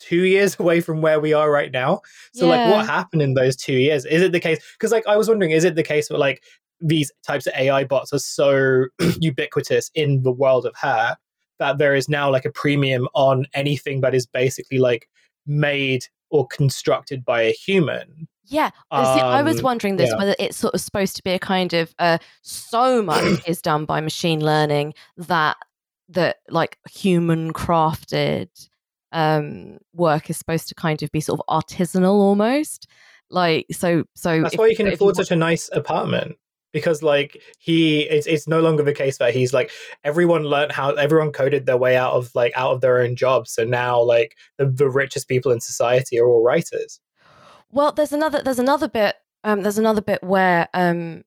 two years away from where we are right now. So yeah. like, what happened in those two years? Is it the case? Because like I was wondering, is it the case that like these types of AI bots are so ubiquitous in the world of Her that there is now like a premium on anything that is basically like made or constructed by a human. Yeah, um, See, I was um, wondering this yeah. whether it's sort of supposed to be a kind of uh, so much is done by machine learning that that like human crafted um, work is supposed to kind of be sort of artisanal almost. Like so, so that's if, why you can afford you such a nice apartment because like he it's, it's no longer the case that he's like everyone learned how everyone coded their way out of like out of their own jobs so now like the, the richest people in society are all writers well there's another there's another bit um, there's another bit where um,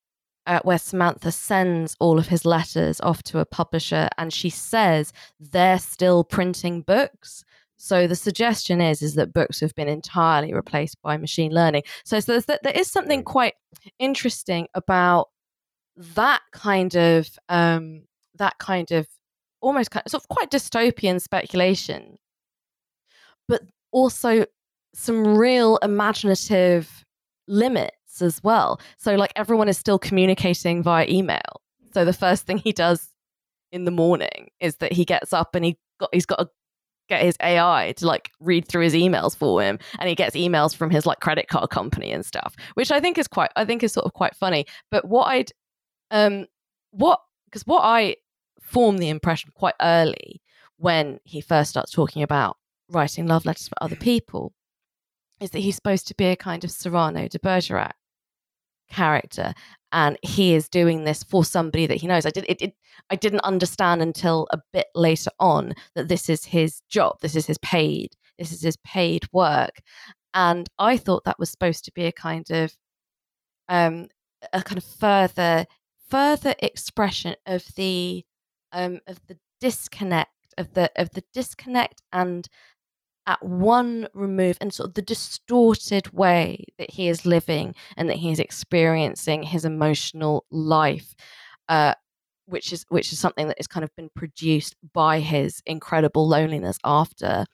uh, where Samantha sends all of his letters off to a publisher, and she says they're still printing books. So the suggestion is is that books have been entirely replaced by machine learning. So, so there is something quite interesting about that kind of um, that kind of almost kind of, sort of quite dystopian speculation, but also some real imaginative limits as well. So like everyone is still communicating via email. So the first thing he does in the morning is that he gets up and he got he's got to get his AI to like read through his emails for him and he gets emails from his like credit card company and stuff, which I think is quite I think is sort of quite funny. But what I'd um what because what I form the impression quite early when he first starts talking about writing love letters for other people is that he's supposed to be a kind of Cyrano de Bergerac character and he is doing this for somebody that he knows. I did it, it, I didn't understand until a bit later on that this is his job. This is his paid. This is his paid work, and I thought that was supposed to be a kind of um a kind of further further expression of the um of the disconnect of the of the disconnect and at one remove and sort of the distorted way that he is living and that he is experiencing his emotional life uh, which is which is something that has kind of been produced by his incredible loneliness after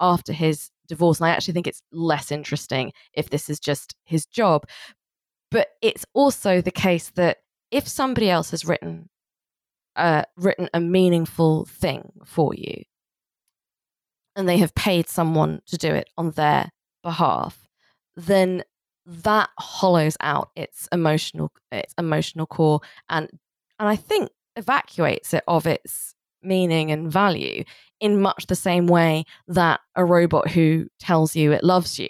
after his divorce. And i actually think it's less interesting if this is just his job. But it's also the case that if somebody else has written uh, written a meaningful thing for you and they have paid someone to do it on their behalf, then that hollows out its emotional its emotional core and and I think evacuates it of its meaning and value in much the same way that a robot who tells you it loves you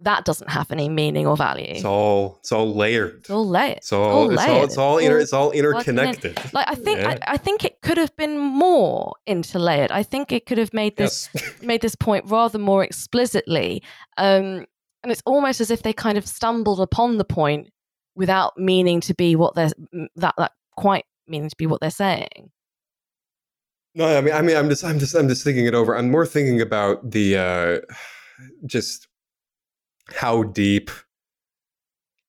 that doesn't have any meaning or value. It's all it's all layered. It's all layered. It's all it's all, it's all, inter, it's all interconnected. Like I think yeah. I, I, think it could have been more interlayered. I think it could have made this yes. made this point rather more explicitly. Um, and it's almost as if they kind of stumbled upon the point without meaning to be what they're that that quite meaning to be what they're saying. No, I mean, I mean, I'm just, I'm just, I'm just thinking it over. I'm more thinking about the, uh, just how deep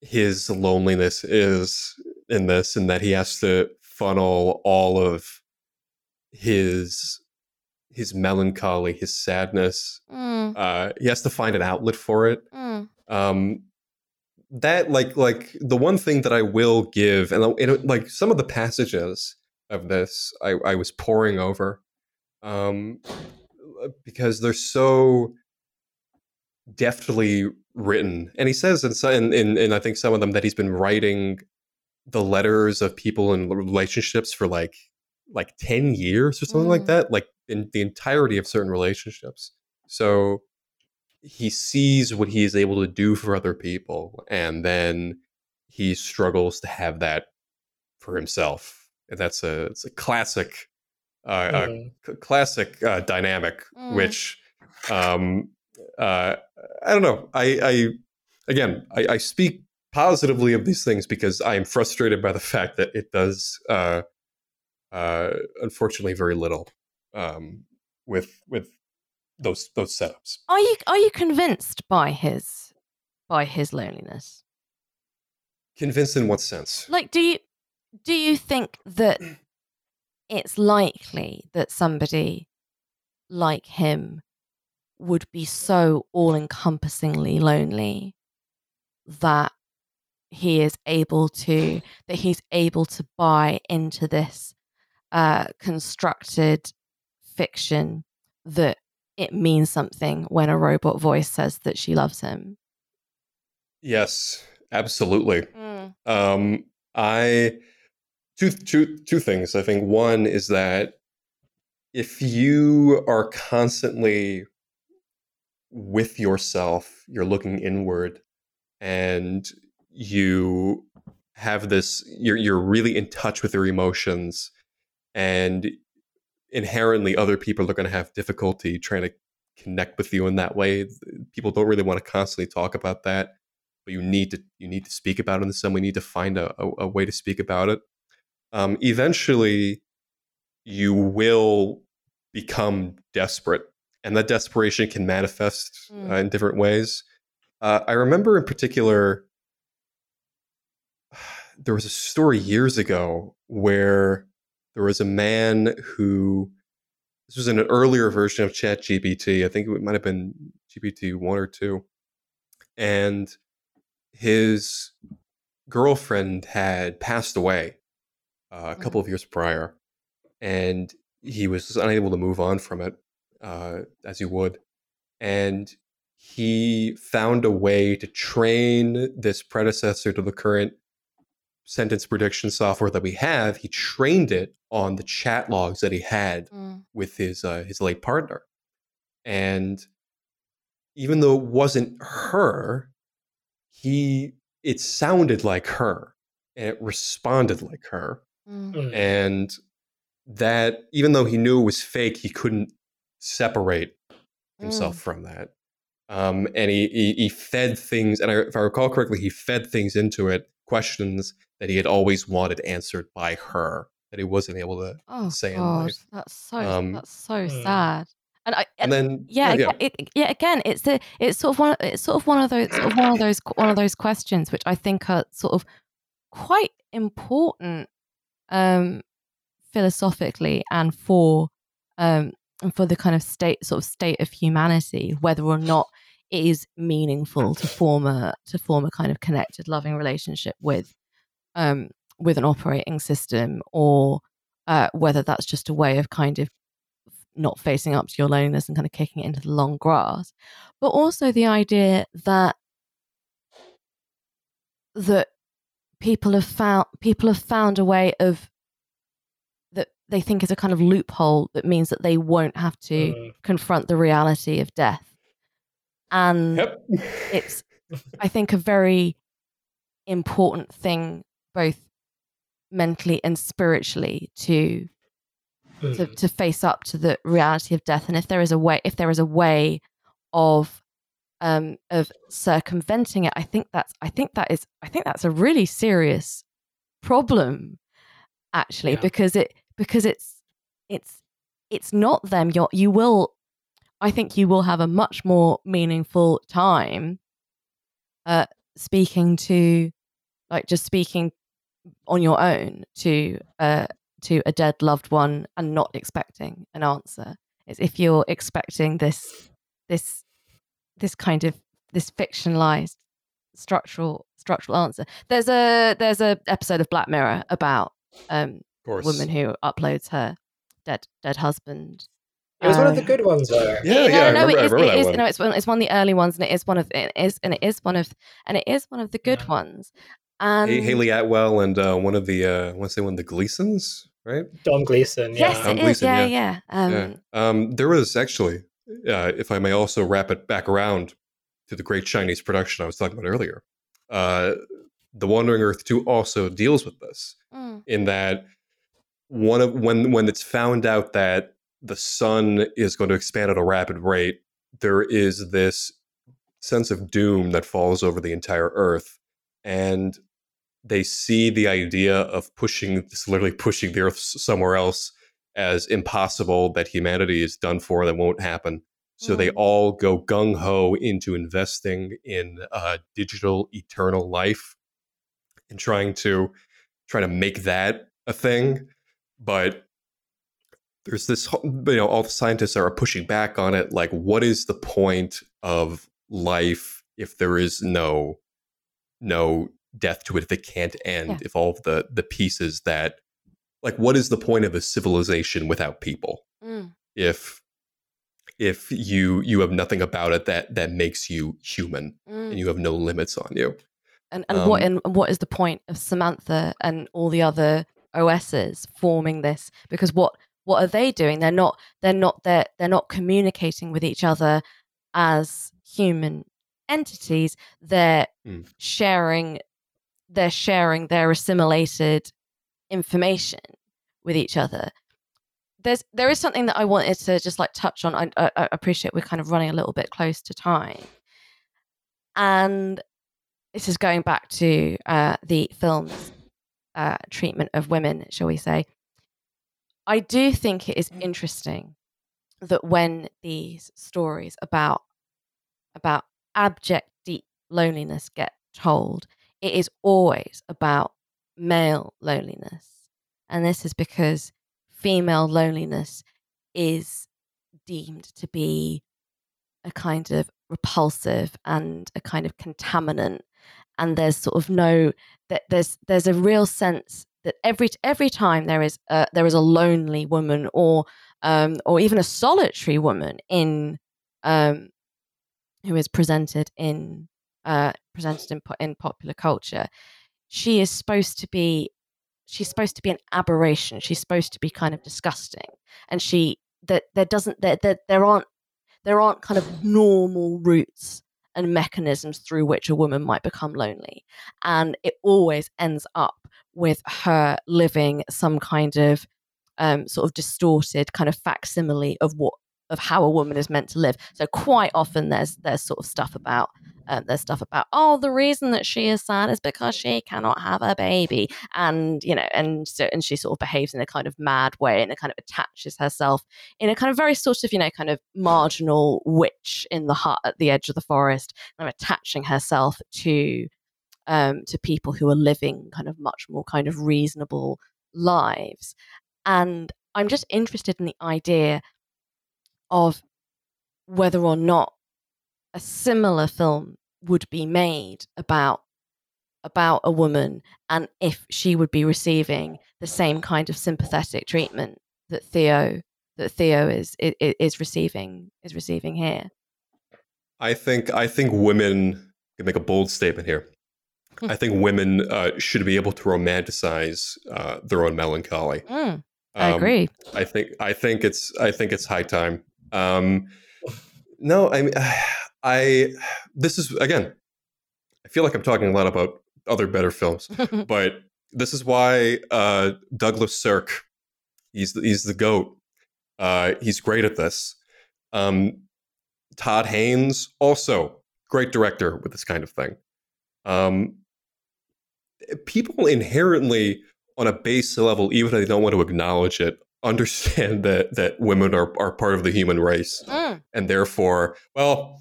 his loneliness is in this and that he has to funnel all of his his melancholy his sadness mm. uh he has to find an outlet for it mm. um that like like the one thing that i will give and it, like some of the passages of this i i was poring over um because they're so deftly written. And he says in, in, in, I think some of them that he's been writing the letters of people in relationships for like like 10 years or something mm. like that, like in the entirety of certain relationships. So he sees what he is able to do for other people and then he struggles to have that for himself. And that's a it's a classic uh, mm. a classic uh, dynamic mm. which um uh, I don't know. I, I again, I, I, speak positively of these things because I am frustrated by the fact that it does, uh, uh, unfortunately, very little um, with with those those setups. Are you are you convinced by his by his loneliness? Convinced in what sense? Like, do you do you think that it's likely that somebody like him would be so all encompassingly lonely that he is able to that he's able to buy into this uh, constructed fiction that it means something when a robot voice says that she loves him. Yes absolutely. Mm. um i two two two things. I think one is that if you are constantly with yourself, you're looking inward, and you have this you're you're really in touch with your emotions and inherently other people are going to have difficulty trying to connect with you in that way people don't really want to constantly talk about that but you need to you need to speak about it in some way. Need to find a, a, a way to speak about it. Um, eventually, you will become desperate, and that desperation can manifest Mm. uh, in different ways. Uh, I remember in particular, there was a story years ago where there was a man who this was in an earlier version of ChatGPT. I think it might have been GPT one or two, and his girlfriend had passed away uh, a couple of years prior, and he was unable to move on from it uh, as he would, and he found a way to train this predecessor to the current sentence prediction software that we have. He trained it on the chat logs that he had Mm. with his uh, his late partner, and even though it wasn't her, he it sounded like her and it responded like her, Mm. Mm. and that even though he knew it was fake, he couldn't separate himself Mm. from that. Um, and he, he he fed things, and I, if I recall correctly, he fed things into it, questions that he had always wanted answered by her that he wasn't able to Oh say in god, life. that's so Um, that's so Mm. sad. And I And then yeah, yeah, aga- It, yeah. Again, it's the it's sort of one. It's sort of one of those sort of one of those one of those questions which I think are sort of quite important um, philosophically and for um, for the kind of state sort of state of humanity, whether or not it is meaningful to form a to form a kind of connected, loving relationship with um, with an operating system, or uh, whether that's just a way of kind of not facing up to your loneliness and kind of kicking it into the long grass, but also the idea that that people have found people have found a way of they think is a kind of loophole that means that they won't have to Mm. confront the reality of death, and yep. it's I think a very important thing both mentally and spiritually to to, Mm. to face up to the reality of death and if there is a way if there is a way of um of circumventing it i think that's i think that is i think that's a really serious problem actually Yeah. because it because it's it's it's not them you're you will i think you will have a much more meaningful time uh speaking to like just speaking on your own to uh to a dead loved one and not expecting an answer. It's if you're expecting this this this kind of this fictionalized structural structural answer. There's a there's a episode of Black Mirror about um. Woman who uploads her dead dead husband. It was one of the Um, good ones, though. Yeah, no, yeah, no, remember, it I is, remember it that is- one. no, it's one, it's one of the early ones, and it is one of it is, and it is one of, and it is one of the good Yeah. ones. And Hey, Hayley Atwell and uh, one of the uh, I want to say one of the Gleesons, right? Domhnall Gleeson. Yeah. yes, Tom it is. Gleeson, Yeah, yeah. yeah. Um, yeah. Um, there was actually, uh, if I may also wrap it back around to the great Chinese production I was talking about earlier. Uh, the Wandering Earth 2 also deals with this mm, in that one of when when it's found out that the sun is going to expand at a rapid rate, there is this sense of doom that falls over the entire earth and they see the idea of pushing just literally pushing the earth somewhere else as impossible that humanity is done for that won't happen so they Mm. all go gung-ho into investing in uh, digital eternal life and trying to trying to make that a thing but there's this you know all the scientists are pushing back on it like what is the point of life if there is no no death to it if it can't end Yeah. if all of the the pieces that like what is the point of a civilization without people mm, if if you you have nothing about it that that makes you human mm. and you have no limits on you and and what um, and what is the point of Samantha and all the other OSs forming this? Because what what are they doing? They're not they're not they're they're not communicating with each other as human entities. They're Mm. sharing they're sharing their assimilated information with each other. There's there is something that I wanted to just like touch on. I, I, I appreciate we're kind of running a little bit close to time, and this is going back to uh, the film's uh, treatment of women, shall we say. I do think it is interesting that when these stories about about abject deep loneliness get told, it is always about male loneliness. And this is because female loneliness is deemed to be a kind of repulsive and a kind of contaminant and there's sort of no that there's there's a real sense that every every time there is a, there is a lonely woman or um, or even a solitary woman in um, who is presented in uh, presented in in popular culture, she is supposed to be she's supposed to be an aberration. She's supposed to be kind of disgusting, and she that there doesn't there, there there aren't there aren't kind of normal routes and mechanisms through which a woman might become lonely, and it always ends up with her living some kind of um, sort of distorted kind of facsimile of what of how a woman is meant to live. So quite often there's there's sort of stuff about um, there's stuff about oh the reason that she is sad is because she cannot have a baby and you know and so and she sort of behaves in a kind of mad way and it kind of attaches herself in a kind of very sort of you know kind of marginal witch in the hut at the edge of the forest of attaching herself to um, to people who are living kind of much more kind of reasonable lives. And I'm just interested in the idea of whether or not a similar film would be made about about a woman and if she would be receiving the same kind of sympathetic treatment that Theo that Theo is is, is receiving is receiving here. I think I think women can make a bold statement here. I think women uh, should be able to romanticize uh, their own melancholy. Mm, I um, agree. I think I think it's I think it's high time. Um, no, I mean, I this is again. I feel like I'm talking a lot about other better films, but this is why uh, Douglas Sirk, he's the, he's the goat. Uh, he's great at this. Um, Todd Haynes also great director with this kind of thing. Um, people inherently, on a base level, even if they don't want to acknowledge it, understand that that women are, are part of the human race mm. and therefore well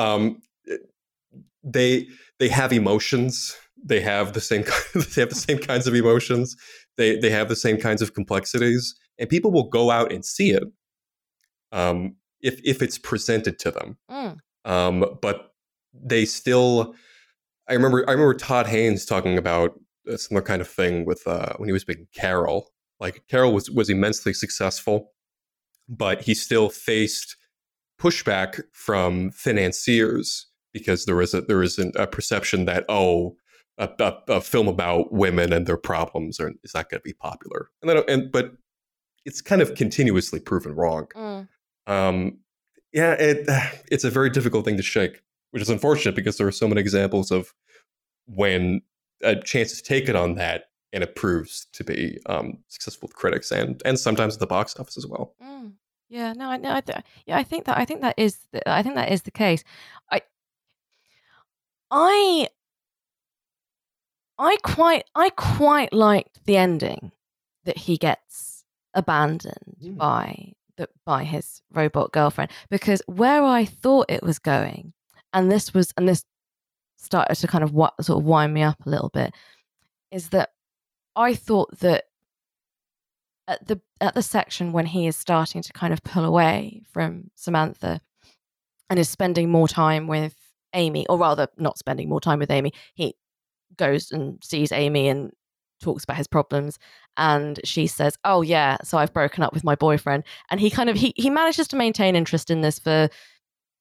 um they they have emotions. They have the same they have the same kinds of emotions. They they have the same kinds of complexities and people will go out and see it um if if it's presented to them. Mm. um but they still i remember i remember todd haynes talking about a similar kind of thing with uh when he was making carol. Like Carol was was immensely successful, but he still faced pushback from financiers because there is a there an, a perception that oh a, a, a, film about women and their problems are, is not going to be popular and then and but it's kind of continuously proven wrong. Mm. Um, yeah, it it's a very difficult thing to shake, which is unfortunate because there are so many examples of when a chance is taken on that and it proves to be um, successful with critics and and sometimes the box office as well. Mm. Yeah, no, I know. I th- yeah, I think that I think that is the, I think that is the case. I I I quite I quite liked the ending that he gets abandoned mm. by the by his robot girlfriend because where I thought it was going, and this was and this started to kind of sort of wind me up a little bit, is that I thought that at the at the section when he is starting to kind of pull away from Samantha and is spending more time with Amy, or rather not spending more time with Amy, he goes and sees Amy and talks about his problems and she says oh yeah so i've broken up with my boyfriend and he kind of he, he manages to maintain interest in this for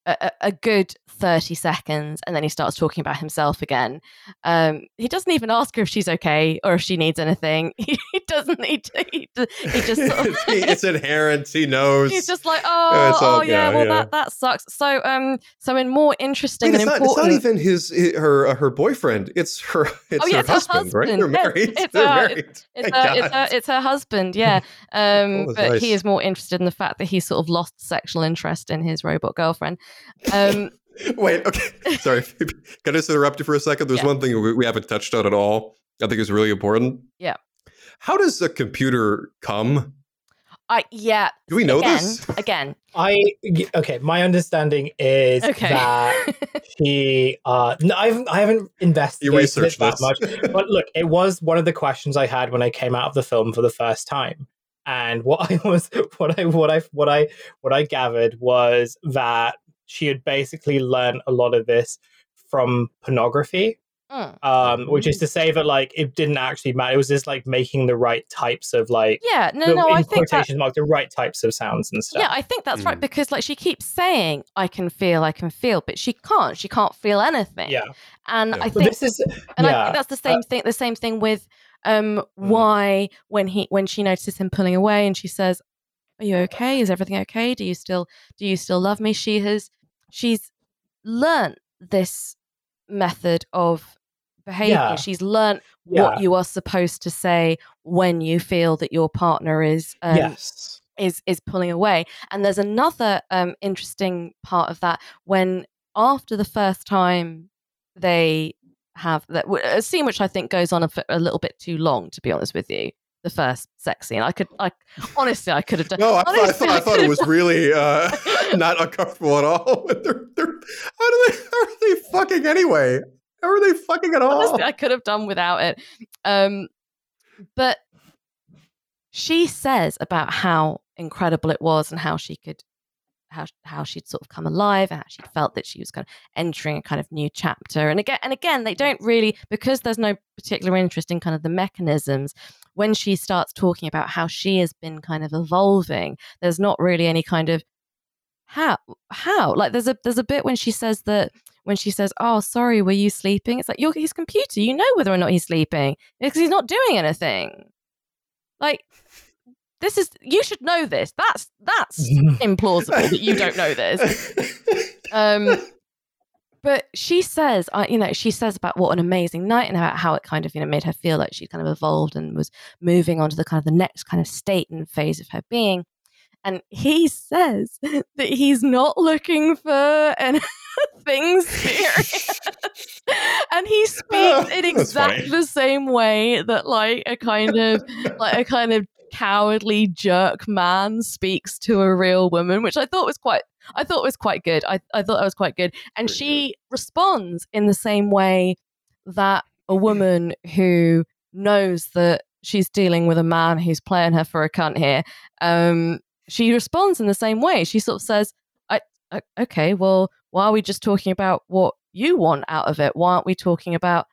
a, a, good 30 seconds and then he starts talking about himself again. Um, he doesn't even ask her if she's okay or if she needs anything. He, doesn't need to. He, he just sort of, it's inherent. He knows. He's just like, oh, all, oh yeah, yeah, well, yeah. that that sucks. So, um, so in more interesting Wait, and important. Not, it's not even his, her uh, her boyfriend. It's her. It's, oh, yeah, her, it's husband, her, husband, right? They're married. It's, They're married. It's, it's, her, it's, her, it's, her, husband. Yeah. Um, but nice. he is more interested in the fact that he sort of lost sexual interest in his robot girlfriend. Um, Wait, okay. Sorry. Can I just interrupt you for a second? There's Yeah. one thing we, we haven't touched on at all. I think is really important. Yeah. How does the computer come? I yeah. Do we know again, this? again. I okay. My understanding is Okay. that he. Uh, no, I haven't. I haven't investigated it researched that this. much. But look, it was one of the questions I had when I came out of the film for the first time. And what I was, what I, what I, what I, what I gathered was that she had basically learned a lot of this from pornography. Mm. Um, which is to say that like it didn't actually matter. It was just like making the right types of like Yeah, no, the, no, in I think that, quotation marks the right types of sounds and stuff. yeah, I think that's right Mm. because like she keeps saying, "I can feel, I can feel," but she can't. She can't feel anything. yeah. and Yeah. I But think this is And I think that's the same thing. The same thing with um Mm. why when he when she notices him pulling away and she says, "Are you okay? Is everything okay? Do you still do you still love me?" She has she's learnt this method of behaving. Yeah. She's learnt yeah. what you are supposed to say when you feel that your partner is um, yes. is is pulling away. And there's another um, interesting part of that when after the first time they have that a scene which I think goes on a little bit too long, to be honest with you. The first sex scene, I could, I honestly, I could have done. No, I, thought, I, thought, I thought it was done- really uh, not uncomfortable at all. they're, they're, how, do they, how are they fucking anyway? How are they fucking at all? honestly, I could have done without it. Um, but she says about how incredible it was and how she could, how how she'd sort of come alive and how she felt that she was kind of entering a kind of new chapter. And again, and again, they don't really because there's no particular interest in kind of the mechanisms. When she starts talking about how she has been kind of evolving, there's not really any kind of how how like there's a there's a bit when she says that when she says, "Oh, sorry, were you sleeping?" It's like you're his computer. You know whether or not he's sleeping because he's not doing anything. Like this is you should know this. That's that's implausible that you don't know this. Um, but she says, uh, you know, she says about what an amazing night and about how it kind of, you know, made her feel like she kind of evolved and was moving on to the kind of the next kind of state and phase of her being. And he says that he's not looking for anything serious. and he speaks in exactly the same way that like a kind of like a kind of cowardly jerk man speaks to a real woman, which I thought was quite I thought was quite good. I, I thought that was quite good. And she responds in the same way that a woman who knows that she's dealing with a man who's playing her for a cunt here, um, she responds in the same way. She sort of says, I, I, okay, well, why are we just talking about what you want out of it? Why aren't we talking about,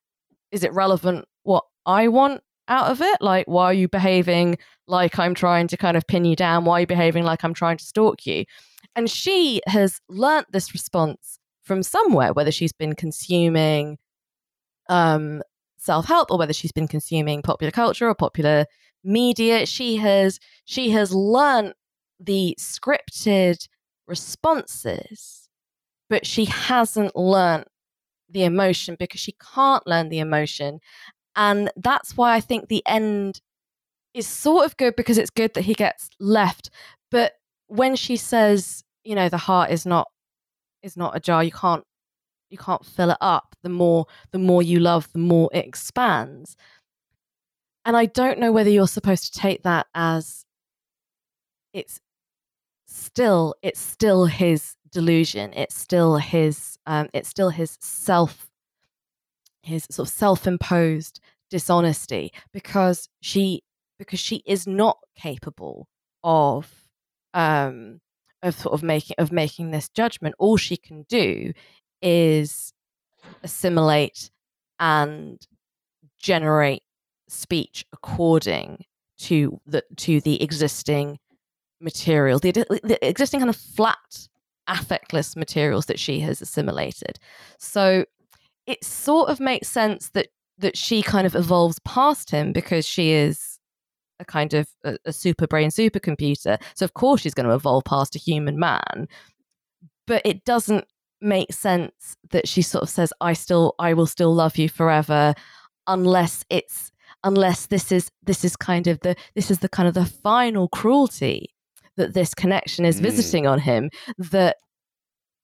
is it relevant what I want out of it? Like, why are you behaving like I'm trying to kind of pin you down? Why are you behaving like I'm trying to stalk you? And she has learnt this response from somewhere, whether she's been consuming um, self help or whether she's been consuming popular culture or popular media. She has she has learnt the scripted responses, but she hasn't learnt the emotion because she can't learn the emotion. And that's why I think the end is sort of good because it's good that he gets left. But when she says, you know, the heart is not is not a jar, you can't you can't fill it up. The more the more you love, the more it expands. And I don't know whether you're supposed to take that as it's still it's still his delusion. It's still his um, it's still his self his sort of self-imposed dishonesty because she because she is not capable of um of sort of making of making this judgment all she can do is assimilate and generate speech according to the to the existing materials the, the existing kind of flat affectless materials that she has assimilated so it sort of makes sense that that she kind of evolves past him because she is a kind of a, a super brain supercomputer. So of course she's going to evolve past a human man. But it doesn't make sense that she sort of says, I still I will still love you forever unless it's unless this is this is kind of the this is the kind of the final cruelty that this connection is Mm. visiting on him that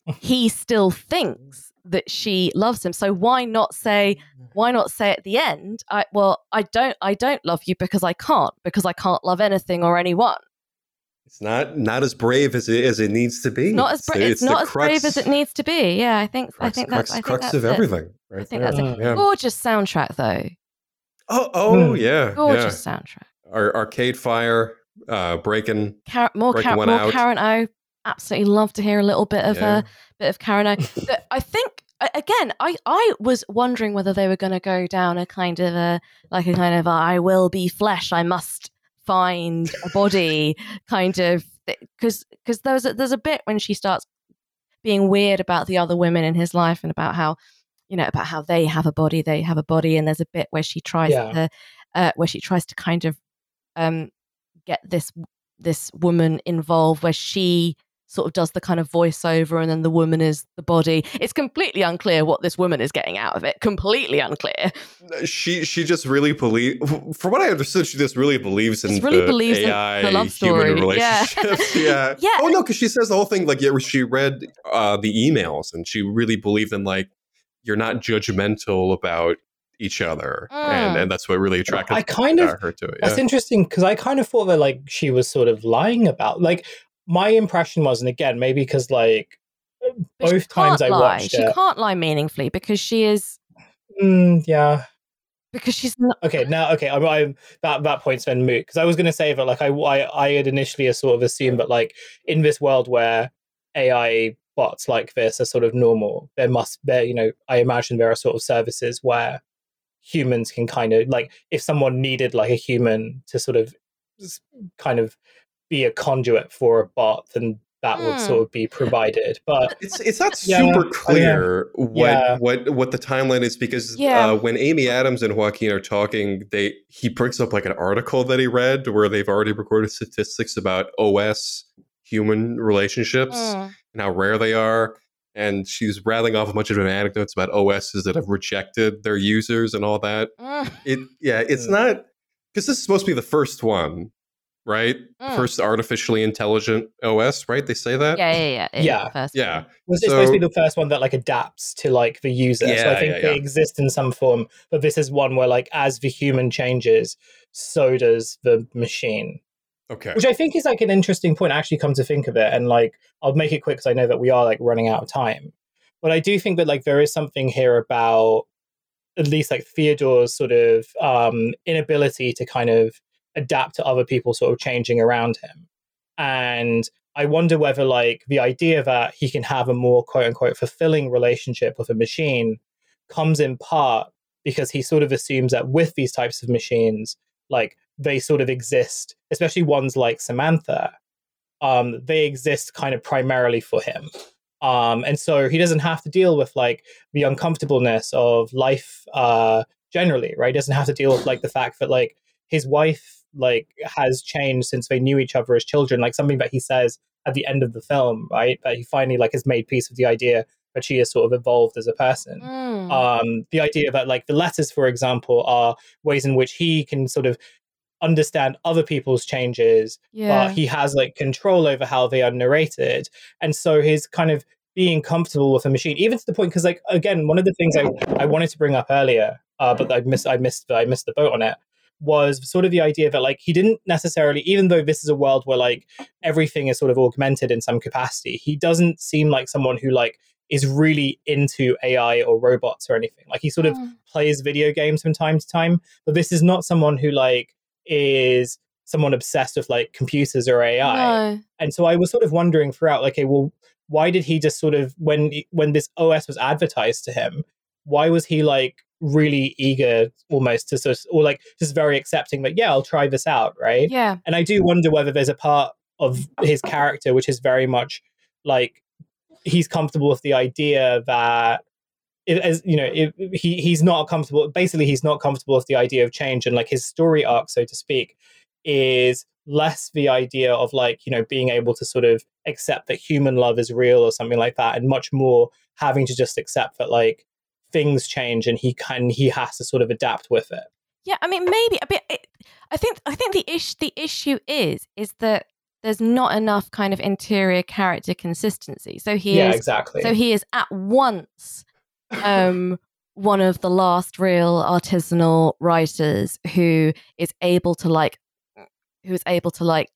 he still thinks that she loves him. So why not say why not say at the end, I well, I don't I don't love you because I can't, because I can't love anything or anyone. It's not not as brave as it as it needs to be. Not as bra- it's, the not as crux- brave as it needs to be. Yeah, I think I crux- think crux, that's I think crux that's of it. everything. Right I think there. that's it. Yeah. Gorgeous soundtrack though. Oh, oh Hmm. yeah, Gorgeous soundtrack. yeah. Ar- Arcade Fire, uh, breaking. Car- more Breaking Car- more out. Karen O. Absolutely love to hear a little bit of Yeah. a bit of Karen O. But I think again, I I was wondering whether they were going to go down a kind of a like a kind of a, I will be flesh. I must find a body kind of because because there's a, there's a bit when she starts being weird about the other women in his life and about how you know about how they have a body they have a body and there's a bit where she tries Yeah. to uh, where she tries to kind of um get this this woman involved where she sort of does the kind of voiceover and then the woman is the body it's completely unclear what this woman is getting out of it completely unclear She she just really believe. From what I understood, she just really believes in really the believes in AI the love story. human Yeah. relationships. Yeah. Yeah. Oh no, because she says the whole thing like yeah, she read uh, the emails and she really believed in like you're not judgmental about each other, and Mm. and that's what really attracted I kind of her to it. That's yeah. interesting because I kind of thought that like she was sort of lying about like my impression was, and again maybe because like But both times I lie. watched she it, can't lie meaningfully because she is mm, yeah, because she's not okay now okay I'm, I'm that that point's been moot because I was going to say that like I, I I had initially a sort of assumed that like in this world where AI bots like this are sort of normal, there must there you know I imagine there are sort of services where humans can kind of like if someone needed like a human to sort of kind of be a conduit for a bot then that would Hmm. sort of be provided but It's it's not Yeah, super I clear what Yeah. what what the timeline is because Yeah. uh, when Amy Adams and Joaquin are talking, they he brings up like an article that he read where they've already recorded statistics about OS human relationships Mm. and how rare they are. And she's rattling off a bunch of anecdotes about OSs that have rejected their users and all that. Mm. It yeah, it's not because this is supposed to be the first one, right? Mm. First artificially intelligent OS, right? They say that. yeah yeah yeah it is Yeah. first Yeah. one. was it supposed to be the first one that like adapts to like the user so i think yeah, they yeah. exist in some form but this is one where like as the human changes so does the machine Okay. which I think is like an interesting point. Actually, come to think of it, and like I'll make it quick because I know that we are like running out of time. But I do think that like there is something here about at least like Theodore's sort of um, inability to kind of adapt to other people sort of changing around him, and I wonder whether like the idea that he can have a more quote unquote fulfilling relationship with a machine comes in part because he sort of assumes that with these types of machines, like they sort of exist, especially ones like Samantha, um, they exist kind of primarily for him. Um, and so he doesn't have to deal with like the uncomfortableness of life uh, generally, right? He doesn't have to deal with like the fact that like his wife like has changed since they knew each other as children, like something that he says at the end of the film, right? That he finally like has made peace with the idea that she has sort of evolved as a person Mm. um, the idea that like the letters for example are ways in which he can sort of understand other people's changes yeah. but he has like control over how they are narrated. And so his kind of being comfortable with a machine even to the point because like again one of the things I, I wanted to bring up earlier uh, but I missed I missed I missed the boat on it was sort of the idea that like he didn't necessarily even though this is a world where like everything is sort of augmented in some capacity he doesn't seem like someone who like is really into AI or robots or anything. Like he sort of Mm. plays video games from time to time but this is not someone who like is someone obsessed with like computers or AI no. and so I was sort of wondering throughout, like, okay, well, why did he just sort of when when this OS was advertised to him, why was he like really eager almost to sort of, or like just very accepting that yeah, I'll try this out, right? yeah And I do wonder whether there's a part of his character which is very much like he's comfortable with the idea that it, as you know, if he he's not comfortable. Basically, he's not comfortable with the idea of change, and like his story arc, so to speak, is less the idea of like you know being able to sort of accept that human love is real or something like that, and much more having to just accept that like things change and he can he has to sort of adapt with it. Yeah, I mean, maybe a bit. It, I think. I think the ish. The issue is is that there's not enough kind of interior character consistency. So he yeah, is exactly. so he is at once um one of the last real artisanal writers who is able to like who is able to like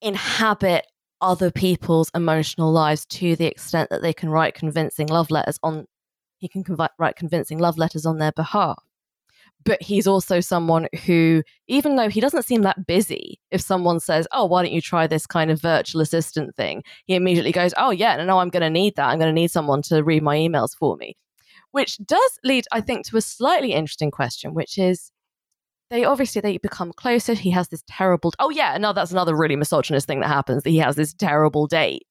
inhabit other people's emotional lives to the extent that they can write convincing love letters on he can conv- write convincing love letters on their behalf but he's also someone who even though he doesn't seem that busy if someone says oh why don't you try this kind of virtual assistant thing he immediately goes oh yeah no, no i'm going to need that i'm going to need someone to read my emails for me which does lead i think to a slightly interesting question which is they obviously they become closer. He has this terrible. Oh yeah, no, that's another really misogynist thing that happens. That he has this terrible date.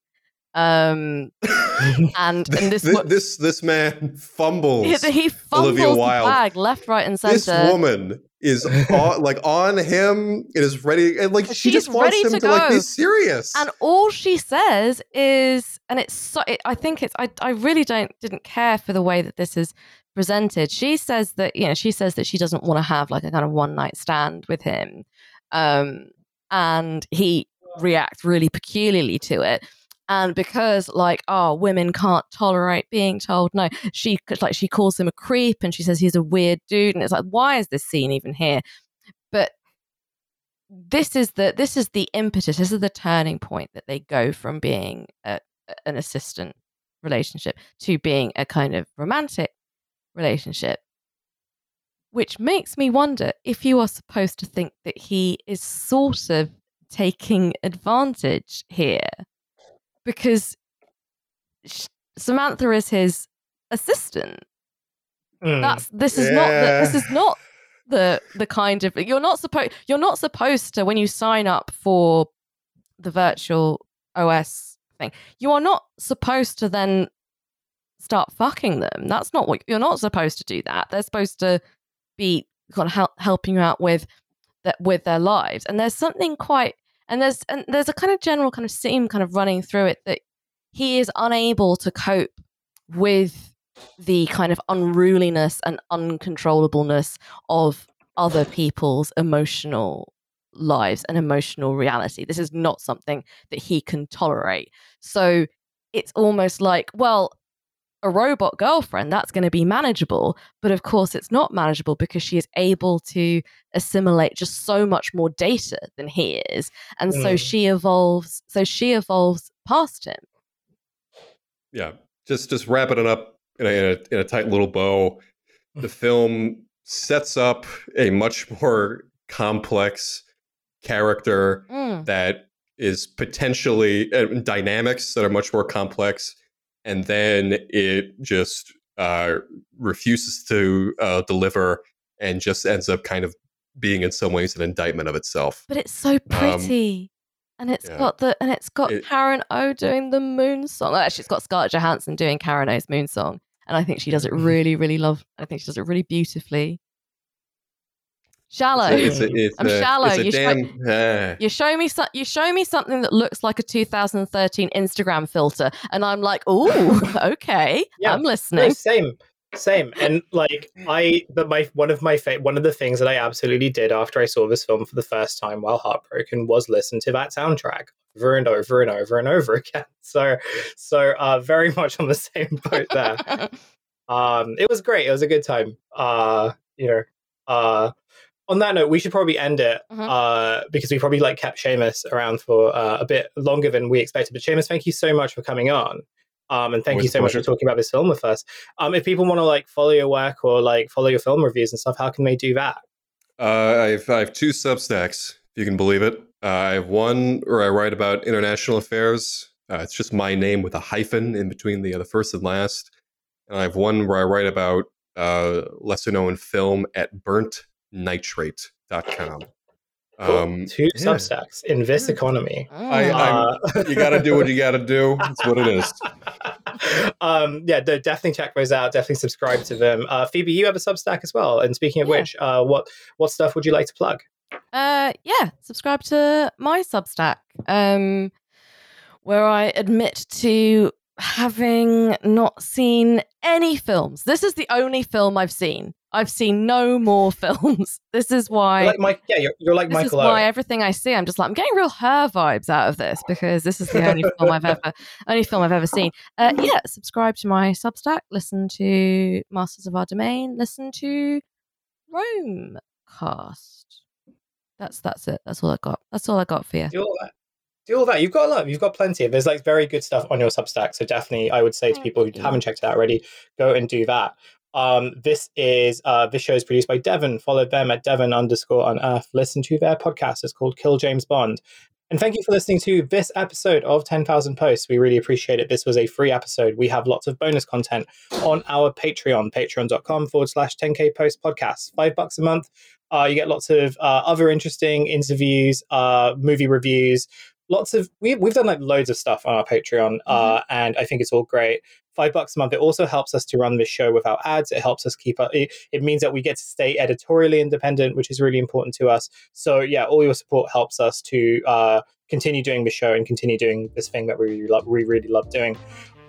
Um, and and this this, this this man fumbles. he, he fumbles Olivia the bag left, right, and center. this woman is on, like on him. It is ready, and like she just wants him to to, like be serious. and all she says is, and it's so. It, I think it's. I I really don't didn't care for the way that this is presented. She says that you know she says that she doesn't want to have like a kind of one night stand with him, um, and he reacts really peculiarly to it. And because like oh women can't tolerate being told no, she like she calls him a creep and she says he's a weird dude, and it's like why is this scene even here? But this is the this is the impetus this is the turning point that they go from being a, an assistant relationship to being a kind of romantic relationship which makes me wonder if you are supposed to think that he is sort of taking advantage here because sh- Samantha is his assistant. Mm. that's this is not the, this is not the the kind of you're not supposed you're not supposed to when you sign up for the virtual OS thing you are not supposed to then start fucking them. That's not what you're not supposed to do that. They're supposed to be kind of help, helping you out with that with their lives. And there's something quite and there's and there's a kind of general kind of theme kind of running through it that he is unable to cope with the kind of unruliness and uncontrollableness of other people's emotional lives and emotional reality. This is not something that he can tolerate. So it's almost like, well, a robot girlfriend, that's going to be manageable. But of course, it's not manageable because she is able to assimilate just so much more data than he is. And so Mm. she evolves, so she evolves past him. yeah, just just wrapping it up in a, in a, in a tight little bow. The film sets up a much more complex character Mm. that is potentially uh, dynamics that are much more complex, and then it just uh, refuses to uh, deliver and just ends up kind of being in some ways an indictment of itself. but it's so pretty. and it's Um, yeah. got the and it's got It- Karen O doing the moon song. Actually, it's got Scarlett Johansson doing Karen O's moon song, and I think she does it really, really love. I think she does it really beautifully. Shallow. It's a, it's I'm a, shallow. It's a You show- damn. eh. you show me so- you show me something that looks like a 2013 Instagram filter, and I'm like, "Ooh, okay, Yeah. I'm No, listening." same, same. And like I, but my one of my fa- one of the things that I absolutely did after I saw this film for the first time while heartbroken was listen to that soundtrack over and over and over and over again. So, so uh, very much on the same boat there. um, it was great. It was a good time. Uh, you know, uh, on that note, we should probably end it Mhm. uh, because we probably like kept Seamus around for uh, a bit longer than we expected. But Seamus, thank you so much for coming on. Um, and thank Always you so much for talking about this film with us. Um, if people want to like follow your work or like follow your film reviews and stuff, how can they do that? Uh, I have I have two Substacks, if you can believe it. Uh, I have one where I write about international affairs. Uh, it's just my name with a hyphen in between the uh, the first and last. And I have one where I write about uh, lesser known film at burntnitrate.com. Cool. Um, Two yeah. Substacks in this economy. I- Mm. Uh, you got to do what you got to do. That's what it is. um, yeah, de- definitely check those out. Definitely subscribe to them. Uh, Phoebe, you have a Substack as well. And speaking of Yeah. which, uh, what what stuff would you like to plug? Uh, yeah, subscribe to my Substack, um, where I admit to having not seen any films. This is the only film I've seen. I've seen no more films. This is why. You're like Mike, yeah, you're, you're like this Michael. is why Owen. everything I see, I'm just like I'm getting real her vibes out of this because this is the only film I've ever only film I've ever seen. Uh, yeah, subscribe to my Substack, listen to Masters of Our Domain, listen to Rome Cast. That's that's it. That's all I got. That's all I got for you. do all that. Do all that. You've got a lot. You've got plenty. of. There's like very good stuff on your Substack. So definitely, I would say to people who haven't checked it out already, go and do that. Um, this is uh, this show is produced by Devon. Follow them at Devon underscore on Earth. Listen to their podcast. It's called Kill James Bond. And thank you for listening to this episode of 10,000 Posts. We really appreciate it. This was a free episode. We have lots of bonus content on our Patreon, patreon.com forward slash 10K Post Podcast. Five bucks a month. Uh, you get lots of uh, other interesting interviews, uh, movie reviews, lots of we, we've done like loads of stuff on our patreon uh, and i think it's all great five bucks a month. It also helps us to run this show without ads. It helps us keep up it, it means that we get to stay editorially independent which is really important to us. So yeah all your support helps us to uh, continue doing the show and continue doing this thing that we really love, we really love doing.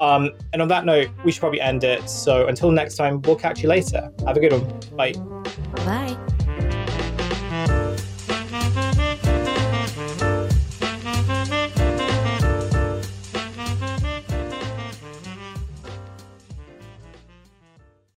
Um, and on that note we should probably end it. So until next time we'll catch you later. Have a good one. Bye. Bye.